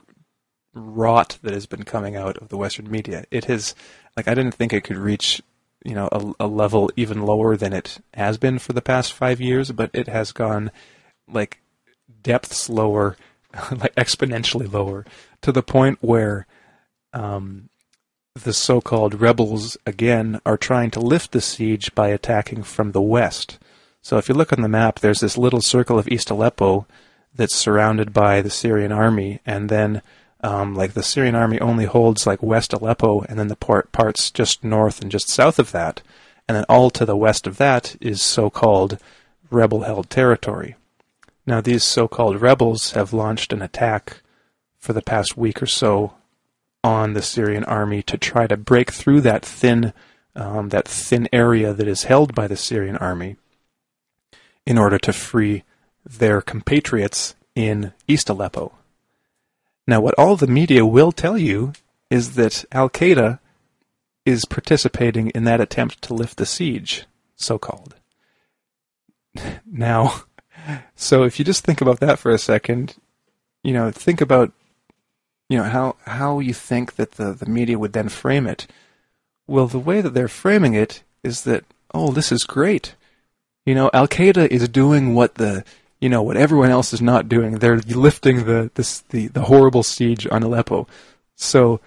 rot that has been coming out of the Western media. It has, like, I didn't think it could reach, you know, a, a level even lower than it has been for the past five years, but it has gone, like, depths lower, like exponentially lower, to the point where um, the so-called rebels again are trying to lift the siege by attacking from the west. So if you look on the map, there's this little circle of East Aleppo that's surrounded by the Syrian army, and then um, like the Syrian army only holds like West Aleppo, and then the part, parts just north and just south of that, and then all to the west of that is so-called rebel-held territory. Now these so-called rebels have launched an attack for the past week or so on the Syrian army to try to break through that thin um, that thin area that is held by the Syrian army in order to free their compatriots in East Aleppo. Now, what all the media will tell you is that Al Qaeda is participating in that attempt to lift the siege, so called. Now, so if you just think about that for a second, you know, think about you know how how you think that the, the media would then frame it. Well, the way that they're framing it is that oh, this is great. You know, Al Qaeda is doing what the you know what everyone else is not doing. They're lifting the this the, the horrible siege on Aleppo. So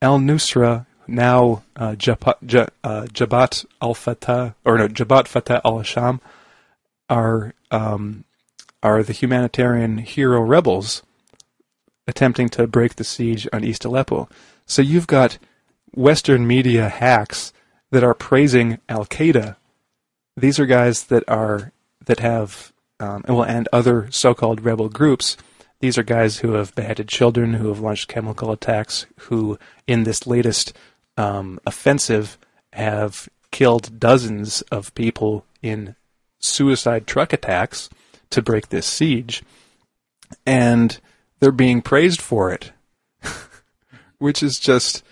Al Nusra now uh, Jabhat, J, uh, Jabhat al Fatah or no Jabhat Fatah al Sham are um, are the humanitarian hero rebels attempting to break the siege on East Aleppo. So you've got Western media hacks that are praising Al Qaeda. These are guys that are that have um, well, and other so-called rebel groups. These are guys who have beheaded children, who have launched chemical attacks, who in this latest um, offensive have killed dozens of people in suicide truck attacks to break this siege. And they're being praised for it, which is just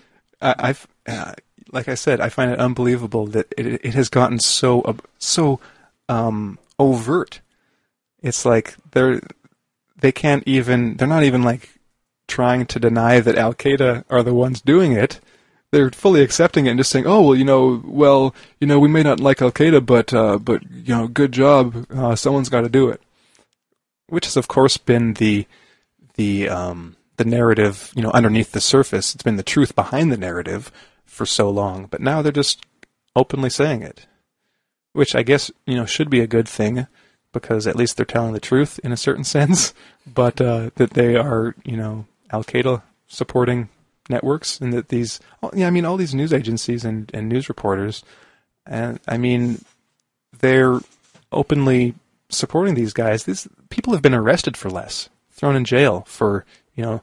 I, I uh, like I said, I find it unbelievable that it, it has gotten so so um, overt. It's like they're they can't even they're not even like trying to deny that Al Qaeda are the ones doing it. They're fully accepting it and just saying, "Oh well, you know, well, you know, we may not like Al Qaeda, but uh, but you know, good job. Uh, someone's got to do it." Which has, of course, been the the um, the narrative, you know, underneath the surface. It's been the truth behind the narrative for so long, but now they're just openly saying it, which I guess you know should be a good thing because at least they're telling the truth in a certain sense. But uh, that they are, you know, Al Qaeda supporting networks, and that these, yeah, I mean, all these news agencies and, and news reporters, and I mean, they're openly supporting these guys. These people have been arrested for less thrown in jail for you know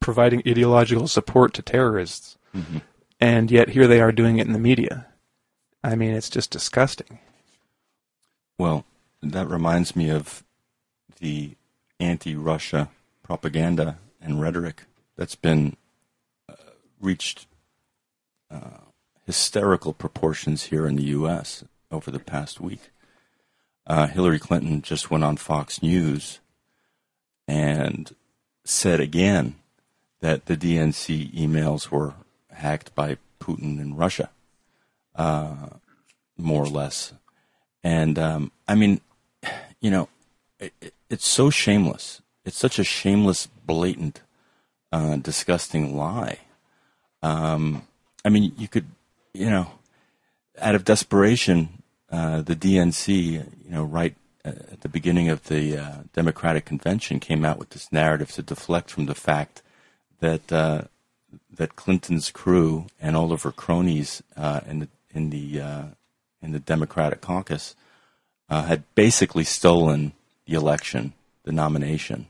providing ideological support to terrorists, mm-hmm. and yet here they are doing it in the media. I mean, it's just disgusting. Well, that reminds me of the anti-Russia propaganda and rhetoric that's been uh, reached uh, hysterical proportions here in the U.S. over the past week. Uh, Hillary Clinton just went on Fox News and said again that the DNC emails were hacked by Putin in Russia, uh, more or less. And um, I mean, you know, it, it's so shameless. It's such a shameless, blatant, uh, disgusting lie. Um, I mean, you could, you know, out of desperation, uh, the DNC, you know, right at the beginning of the uh, Democratic Convention came out with this narrative to deflect from the fact that uh, that Clinton's crew and all of her cronies uh, in the in the uh, in the Democratic caucus uh, had basically stolen the election, the nomination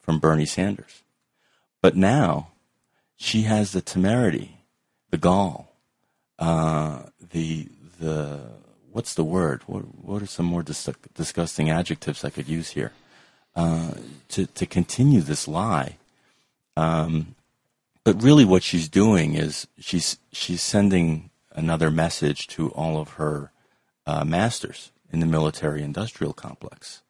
from Bernie Sanders. But now she has the temerity, the gall, uh, the the what's the word? What what are some more dis- disgusting adjectives I could use here? Uh, to to continue this lie. Um, but really, what she's doing is she's she's sending another message to all of her uh, masters in the military-industrial complex,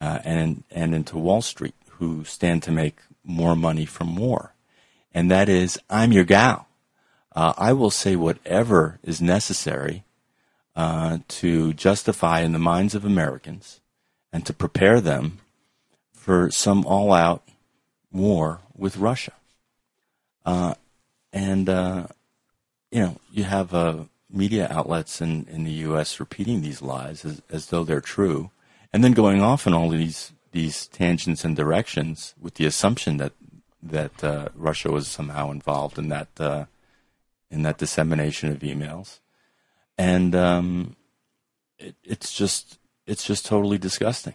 uh, and and into Wall Street, who stand to make more money from war, and that is, I'm your gal. Uh, I will say whatever is necessary uh, to justify in the minds of Americans and to prepare them for some all-out war with Russia. Uh, and uh, you know, you have uh, media outlets in, in the U.S. repeating these lies as, as though they're true, and then going off in all these these tangents and directions with the assumption that that uh, Russia was somehow involved in that uh, in that dissemination of emails, and um, it, it's just it's just totally disgusting.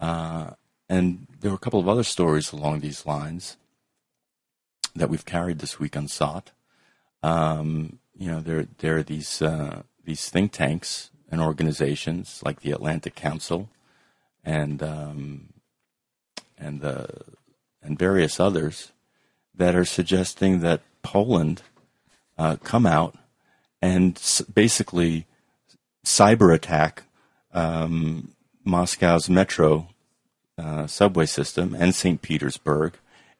Uh, and there were a couple of other stories along these lines that we've carried this week on. Um, you know, there there are these uh, these think tanks and organizations like the Atlantic Council and um, and the and various others that are suggesting that Poland uh, come out and basically cyber attack um, Moscow's metro uh, subway system and St. Petersburg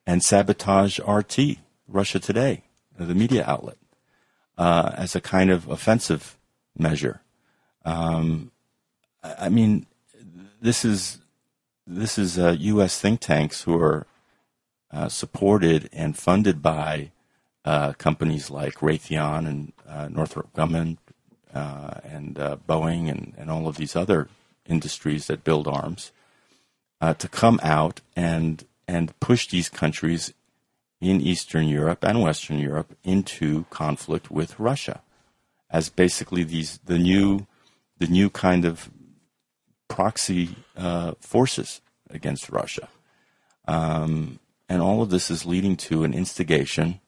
and sabotage RT, Russia Today, the media outlet, uh, as a kind of offensive measure. Um, I mean, this is this is uh, U.S. think tanks who are uh, supported and funded by uh, companies like Raytheon and uh, Northrop Grumman uh, and uh, Boeing and, and all of these other industries that build arms to come out and and push these countries in Eastern Europe and Western Europe into conflict with Russia as basically these the new the new kind of proxy uh, forces against Russia. Um, and all of this is leading to an instigation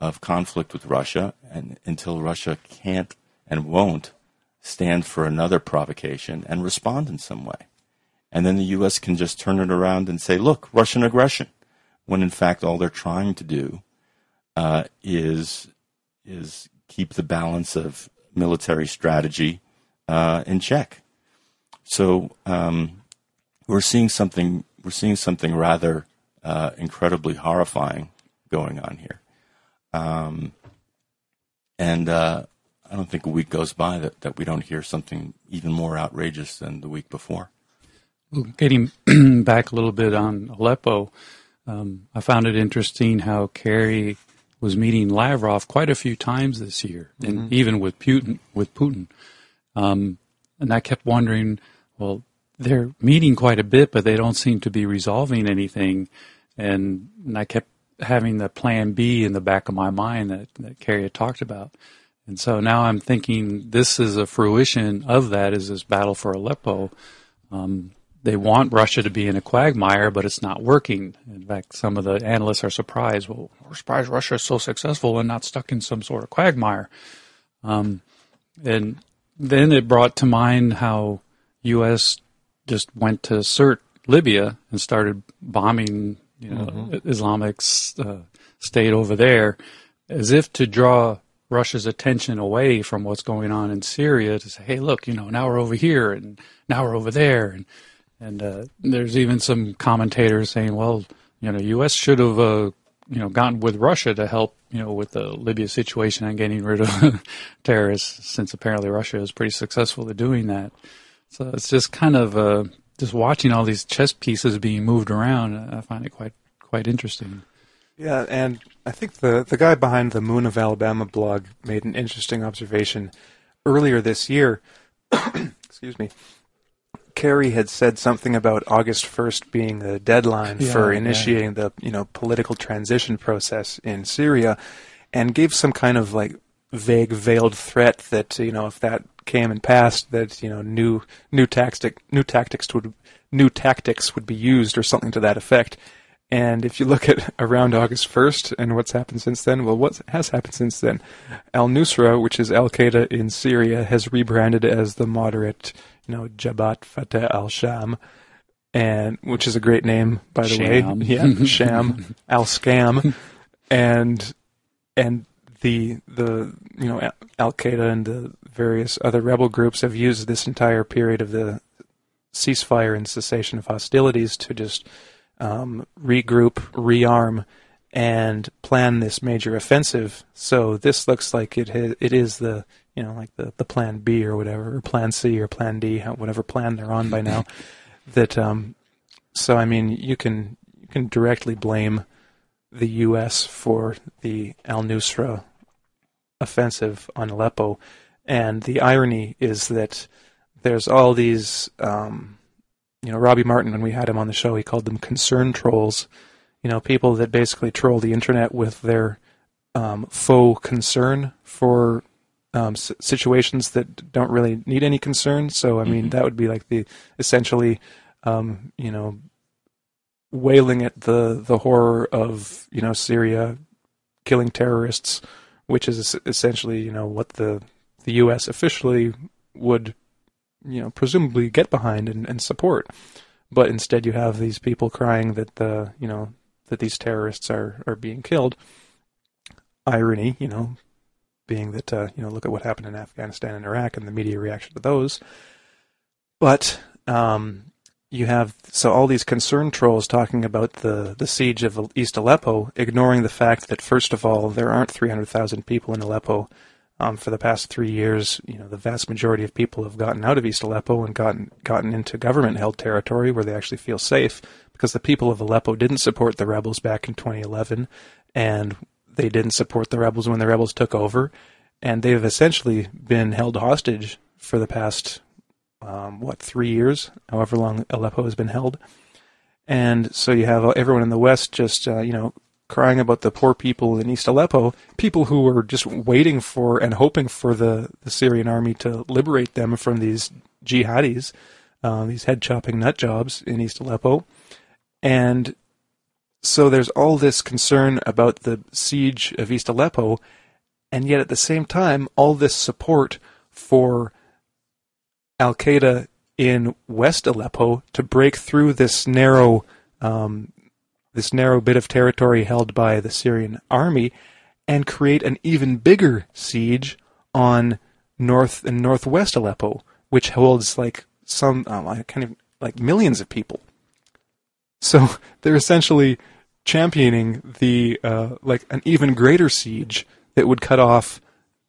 of conflict with Russia, and until Russia can't and won't stand for another provocation and respond in some way. And then the U.S. can just turn it around and say, look, Russian aggression, when in fact all they're trying to do uh, is, is keep the balance of military strategy uh, in check. So um, we're seeing something we're seeing something rather uh, incredibly horrifying going on here. Um, and uh, I don't think a week goes by that, that we don't hear something even more outrageous than the week before. Well, getting back a little bit on Aleppo, um, I found it interesting how Kerry was meeting Lavrov quite a few times this year, mm-hmm. and even with Putin. With Putin, um, and I kept wondering, well, they're meeting quite a bit, but they don't seem to be resolving anything. And, and I kept having the plan B in the back of my mind that, that Kerry had talked about. And so now I'm thinking this is a fruition of that is this battle for Aleppo. Um, they want Russia to be in a quagmire, but it's not working. In fact, some of the analysts are surprised. Well, we're surprised Russia is so successful and not stuck in some sort of quagmire. Um, and then it brought to mind how U.S. just went to Sirte, Libya, and started bombing, you know, mm-hmm. Islamic uh, State over there, as if to draw Russia's attention away from what's going on in Syria to say, "Hey, look, you know, now we're over here, and now we're over there," and and uh, there's even some commentators saying, "Well, you know, U.S. should have, uh, you know, gotten with Russia to help, you know, with the Libya situation and getting rid of terrorists, since apparently Russia is pretty successful at doing that." So it's just kind of uh, just watching all these chess pieces being moved around. I find it quite quite interesting. Yeah, and I think the the guy behind the Moon of Alabama blog made an interesting observation earlier this year. excuse me. Kerry had said something about August 1st being the deadline yeah, for initiating yeah. the you know political transition process in Syria, and gave some kind of like vague, veiled threat that you know if that came and passed, that you know new new tactic new tactics would new tactics would be used or something to that effect. And if you look at around August 1st and what's happened since then, well, what has happened since then? Al Nusra, which is Al Qaeda in Syria, has rebranded as the moderate, you know, Jabhat Fateh al Sham, and which is a great name, by the Sham. way. Yeah, Sham, Al Scam, and and the the you know Al Qaeda and the various other rebel groups have used this entire period of the ceasefire and cessation of hostilities to just um, regroup, rearm, and plan this major offensive. So this looks like it ha- it is the you know like the, the plan B or whatever, or plan C or plan D, whatever plan they're on by now. that um, so I mean you can you can directly blame the U.S. for the Al Nusra offensive on Aleppo, and the irony is that there's all these, um, you know, Robbie Martin when we had him on the show, he called them concern trolls, you know, people that basically troll the internet with their um, faux concern for um, s- situations that don't really need any concern. So I mean, that would be like the essentially, um, you know, wailing at the the horror of you know Syria killing terrorists, which is essentially you know what the the U.S. officially would you know presumably get behind and, and support. But instead, you have these people crying that the you know that these terrorists are are being killed. Irony, you know, being that uh, you know look at what happened in Afghanistan and Iraq and the media reaction to those. But um, you have so all these concern trolls talking about the the siege of East Aleppo, ignoring the fact that first of all there aren't 300,000 people in Aleppo. Um, for the past three years, you know, the vast majority of people have gotten out of East Aleppo and gotten gotten into government-held territory where they actually feel safe, because the people of Aleppo didn't support the rebels back in 2011, and they didn't support the rebels when the rebels took over, and they've essentially been held hostage for the past um, what three years, however long Aleppo has been held, and so you have everyone in the West just uh, you know crying about the poor people in East Aleppo, people who were just waiting for and hoping for the, the Syrian army to liberate them from these jihadis, uh, these head chopping nut jobs in East Aleppo, and so there's all this concern about the siege of East Aleppo, and yet at the same time, all this support for Al Qaeda in West Aleppo to break through this narrow, um, this narrow bit of territory held by the Syrian army, and create an even bigger siege on North and Northwest Aleppo, which holds like some, um, I kind of like millions of people. So they're essentially championing the uh, like an even greater siege that would cut off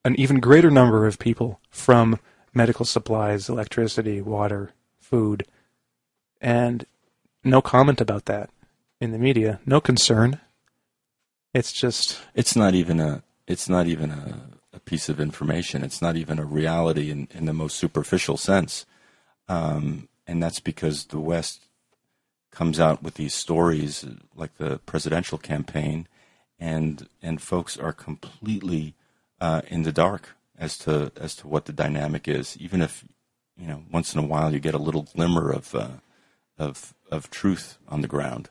an even greater number of people from medical supplies, electricity, water, food, and no comment about that in the media. No concern. It's just It's not even a. It's not even a, a piece of information. It's not even a reality in, in the most superficial sense, um, and that's because the West comes out with these stories like the presidential campaign, and and folks are completely uh, in the dark as to as to what the dynamic is. Even if you know once in a while you get a little glimmer of uh, of of truth on the ground,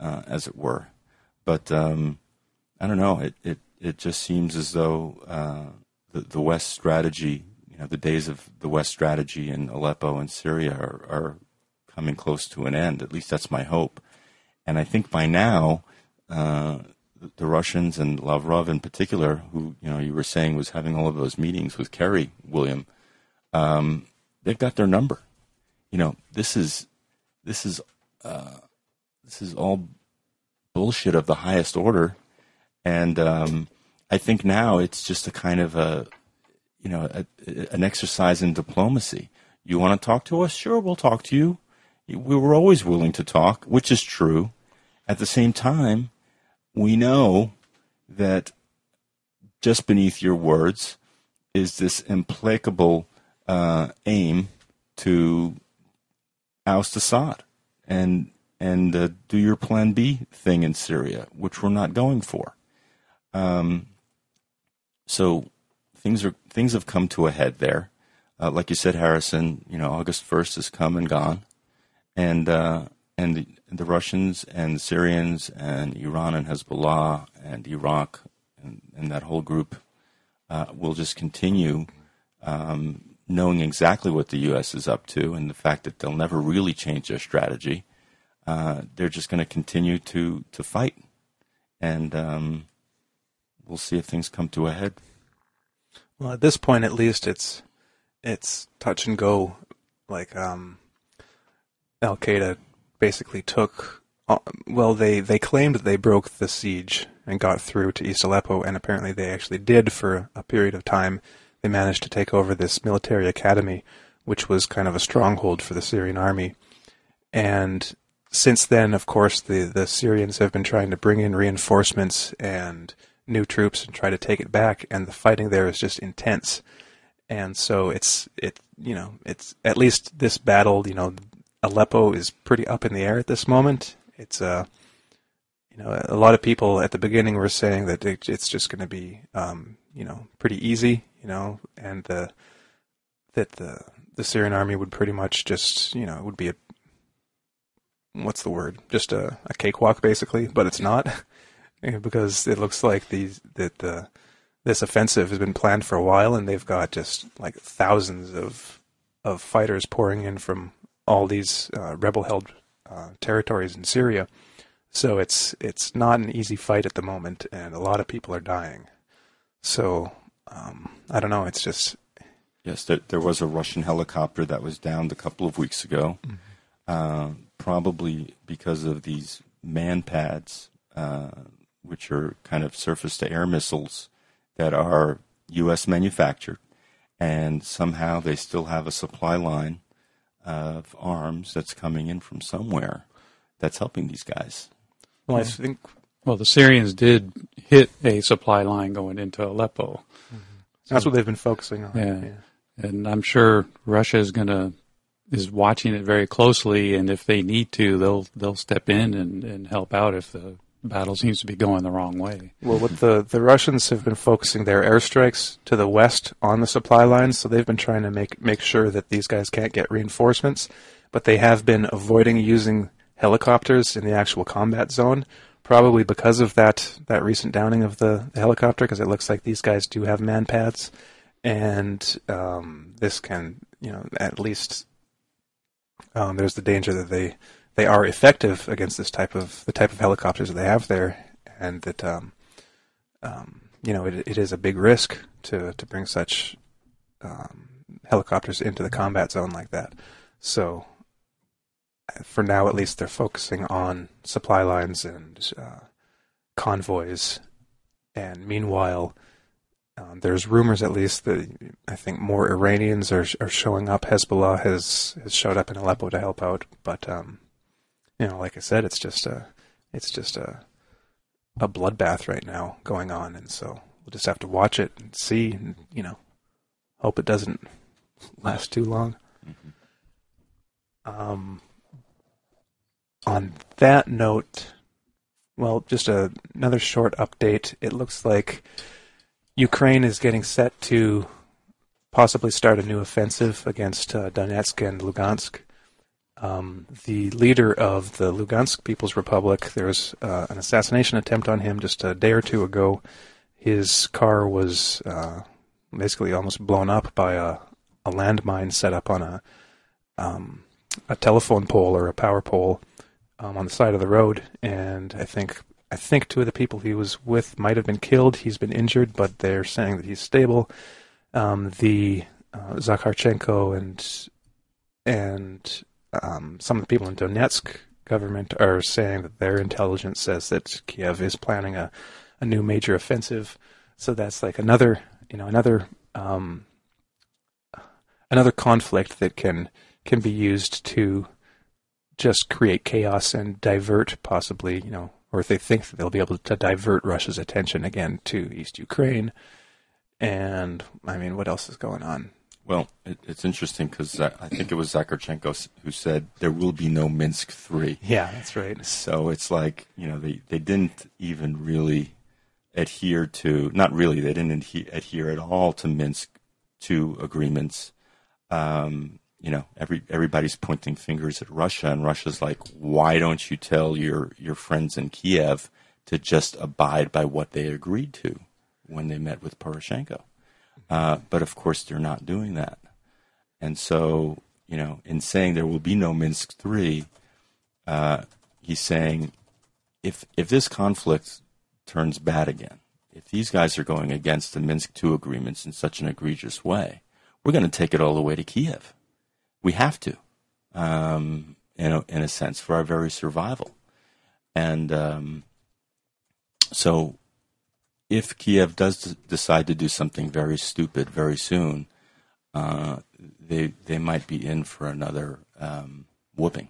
uh, as it were. But um, I don't know. It, it it just seems as though uh, the the West strategy, you know, the days of the West strategy in Aleppo and Syria are, are coming close to an end. At least that's my hope. And I think by now, uh, the- Russians and Lavrov in particular, who you know you were saying was having all of those meetings with Kerry, William, um, they've got their number. You know, this is this is uh, this is all bullshit of the highest order, and um, I think now it's just a kind of a you know a, an exercise in diplomacy. You want to talk to us? Sure, we'll talk to you. We were always willing to talk, which is true. At the same time, we know that just beneath your words is this implacable uh, aim to oust Assad and and uh, do your Plan B thing in Syria, which we're not going for. Um, so things are things have come to a head there. Uh, like you said, Harrison, you know, August 1st has come and gone. And, uh, and the, the Russians and the Syrians and Iran and Hezbollah and Iraq and, and that whole group uh, will just continue um, knowing exactly what the U.S. is up to and the fact that they'll never really change their strategy. Uh, they're just going to continue to to fight, and um, we'll see if things come to a head. Well, at this point, at least, it's it's touch and go. Like um, Al Qaeda basically took. Uh, well, they they claimed that they broke the siege and got through to East Aleppo, and apparently they actually did for a period of time. They managed to take over this military academy, which was kind of a stronghold for the Syrian army. And since then, of course, the, the Syrians have been trying to bring in reinforcements and new troops and try to take it back, and the fighting there is just intense. And so it's it you know it's at least this battle you know Aleppo is pretty up in the air at this moment. It's uh you know a lot of people at the beginning were saying that it, it's just going to be um, you know pretty easy you know and the that the the Syrian army would pretty much just you know it would be a what's the word just a, a cakewalk basically but it's not because it looks like these that the this offensive has been planned for a while, and they've got just like thousands of of fighters pouring in from all these uh, rebel-held uh, territories in Syria. So it's it's not an easy fight at the moment, and a lot of people are dying. So um, I don't know. It's just yes. There, there, was a Russian helicopter that was downed a couple of weeks ago, mm-hmm. uh, probably because of these MANPADS, uh, which are kind of surface-to-air missiles that are U.S. manufactured, and somehow they still have a supply line of arms that's coming in from somewhere that's helping these guys. Well, I think. Well, the Syrians did hit a supply line going into Aleppo. Mm-hmm. That's what they've been focusing on. Yeah. yeah. And I'm sure Russia is going to is watching it very closely, and if they need to, they'll they'll step in and, and help out if the battle seems to be going the wrong way. Well, what the the Russians have been focusing their airstrikes to the west on the supply lines, so they've been trying to make make sure that these guys can't get reinforcements, but they have been avoiding using helicopters in the actual combat zone, probably because of that that recent downing of the, the helicopter, because it looks like these guys do have MANPADS, and um, this can you know at least um, there's the danger that they they are effective against this type of the type of helicopters that they have there, and that um, um, you know it, it is a big risk to to bring such um, helicopters into the combat zone like that. So for now, at least, they're focusing on supply lines and uh, convoys, and meanwhile. Um, there's rumors, at least, that I think more Iranians are are showing up. Hezbollah has has showed up in Aleppo to help out, but um, you know, like I said, it's just a, it's just a, a bloodbath right now going on, and so we'll just have to watch it and see, and you know, hope it doesn't last too long. Mm-hmm. Um, on that note, well, just a, another short update. It looks like Ukraine is getting set to possibly start a new offensive against uh, Donetsk and Lugansk um, the leader of the Lugansk People's Republic. There was uh, an assassination attempt on him just a day or two ago. His car was uh, basically almost blown up by a, a landmine set up on a um, a telephone pole or a power pole um, on the side of the road, and I think I think two of the people he was with might have been killed. He's been injured, but they're saying that he's stable. Um, the uh, Zakharchenko and and um, some of the people in Donetsk government are saying that their intelligence says that Kiev is planning a, a new major offensive. So that's like another, you know, another um, another conflict that can can be used to just create chaos and divert possibly, you know, or if they think that they'll be able to divert Russia's attention again to East Ukraine. And I mean, what else is going on? Well, it, it's interesting because I, I, think it was Zakharchenko who said there will be no Minsk three. Yeah, that's right. So it's like you know they they didn't even really adhere to, not really, they didn't adhe- adhere at all to Minsk two agreements. Um, you know, every everybody's pointing fingers at Russia, and Russia's like, why don't you tell your your friends in Kiev to just abide by what they agreed to when they met with Poroshenko? Uh, but of course, they're not doing that, and so you know, in saying there will be no Minsk three, uh, he's saying if if this conflict turns bad again, if these guys are going against the Minsk two agreements in such an egregious way, we're going to take it all the way to Kiev. We have to, um, in, a, in a sense, for our very survival. And um, so, if Kiev does decide to do something very stupid very soon, uh, they they might be in for another um, whooping.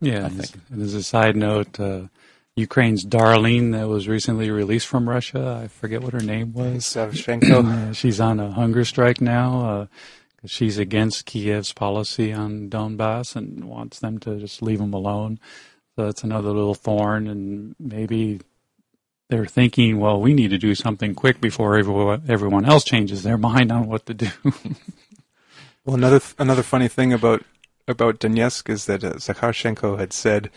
Yeah, I think. And as a side note, uh, Ukraine's darling that was recently released from Russia. I forget what her name was. Savchenko. she's on a hunger strike now. Uh, she's against Kiev's policy on Donbass and wants them to just leave them alone. So that's another little thorn, and maybe they're thinking, well, we need to do something quick before everyone, everyone else changes their mind on what to do. well, another another funny thing about about Donetsk is that uh, Zakharchenko had said,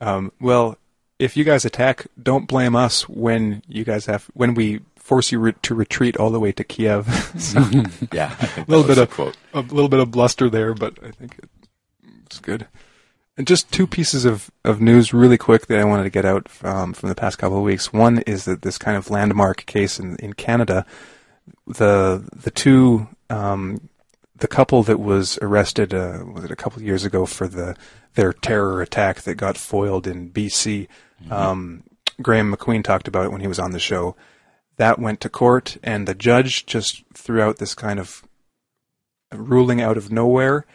um, well, if you guys attack, don't blame us when you guys have when we force you re- to retreat all the way to Kiev. so, yeah, a little bit of quote. a little bit of bluster there, but I think it, it's good. And just two pieces of, of news really quick that I wanted to get out um, from the past couple of weeks. One is that this kind of landmark case in, in Canada, the the two um, the couple that was arrested uh, was it a couple of years ago for the their terror attack that got foiled in BC. Mm-hmm. Um, Graeme MacQueen talked about it when he was on the show. That went to court, and the judge just threw out this kind of ruling out of nowhere,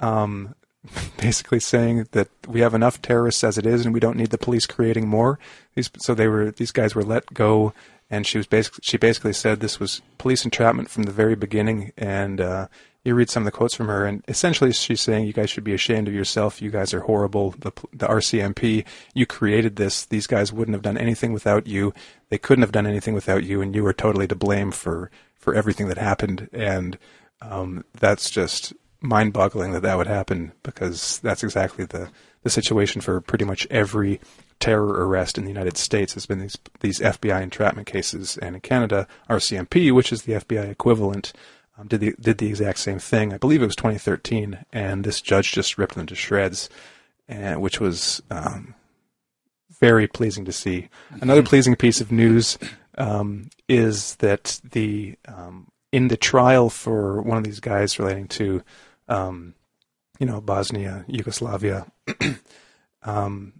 um, basically saying that we have enough terrorists as it is, and we don't need the police creating more. These, so they were these guys were let go, and she was basically she basically said this was police entrapment from the very beginning, and uh, you read some of the quotes from her, and essentially she's saying, "You guys should be ashamed of yourself. You guys are horrible. The, the RCMP, you created this. These guys wouldn't have done anything without you. They couldn't have done anything without you, and you were totally to blame for for everything that happened." And um, that's just mind-boggling that that would happen because that's exactly the the situation for pretty much every terror arrest in the United States has been these these FBI entrapment cases, and in Canada, RCMP, which is the FBI equivalent um, did the did the exact same thing. I believe it was 2013, and this judge just ripped them to shreds, and which was um, very pleasing to see. Another mm-hmm. pleasing piece of news um, is that the um, in the trial for one of these guys relating to, um, you know, Bosnia, Yugoslavia, um,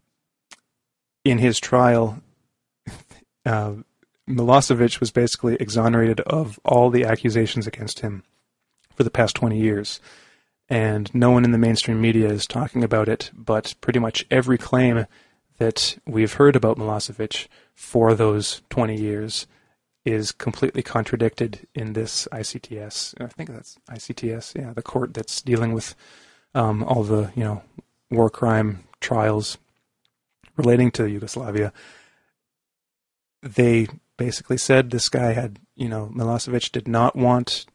in his trial. Uh, Milosevic was basically exonerated of all the accusations against him for the past 20 years. And no one in the mainstream media is talking about it, but pretty much every claim that we've heard about Milosevic for those 20 years is completely contradicted in this ICTS. I think that's ICTS, yeah, the court that's dealing with um, all the, you know, war crime trials relating to Yugoslavia. They basically said this guy had, you know, Milosevic did not want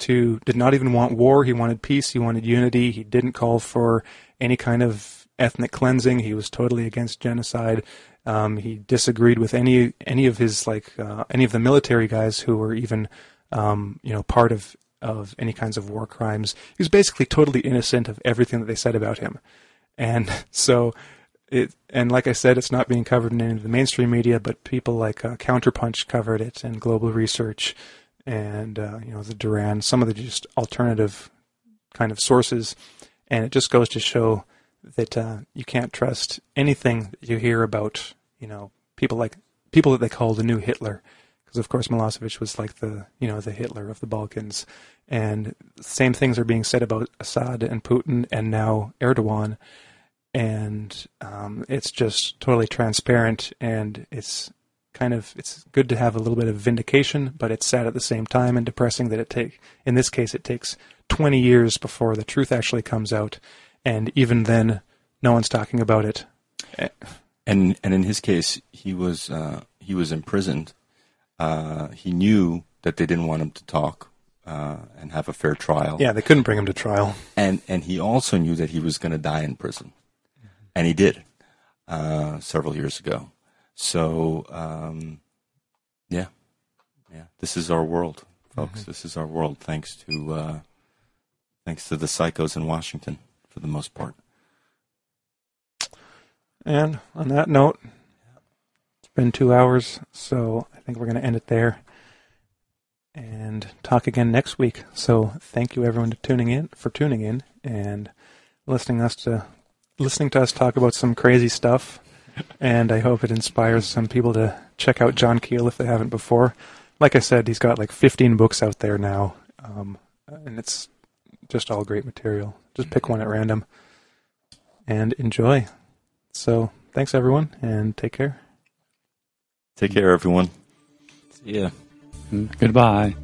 to, did not even want war. He wanted peace. He wanted unity. He didn't call for any kind of ethnic cleansing. He was totally against genocide. Um, he disagreed with any any of his like uh, any of the military guys who were even um, you know part of of any kinds of war crimes. He was basically totally innocent of everything that they said about him, and so it and like I said, it's not being covered in any of the mainstream media, but people like uh, Counterpunch covered it and Global Research and uh, you know the Duran, some of the just alternative kind of sources, and it just goes to show that uh, you can't trust anything that you hear about you know people like people that they call the new Hitler, because of course Milosevic was like the you know the Hitler of the Balkans, and same things are being said about Assad and Putin and now Erdogan. And um, it's just totally transparent and it's kind of it's good to have a little bit of vindication but it's sad at the same time and depressing that it take in this case it takes 20 years before the truth actually comes out and even then no one's talking about it and and in his case he was uh, he was imprisoned uh, he knew that they didn't want him to talk uh, and have a fair trial. Yeah, they couldn't bring him to trial. And and he also knew that he was going to die in prison, and he did uh, several years ago. So um, yeah, yeah, this is our world, folks. This is our world. Thanks to uh, thanks to the psychos in Washington for the most part. And on that note, it's been two hours, so I think we're going to end it there and talk again next week. So thank you everyone to tuning in for tuning in and listening us to listening to us talk about some crazy stuff. And I hope it inspires some people to check out John Keel if they haven't before. Like I said, he's got like 15 books out there now, um, and it's just all great material. Just pick one at random and enjoy. So thanks everyone, and take care. Take care, everyone. Yeah. Goodbye.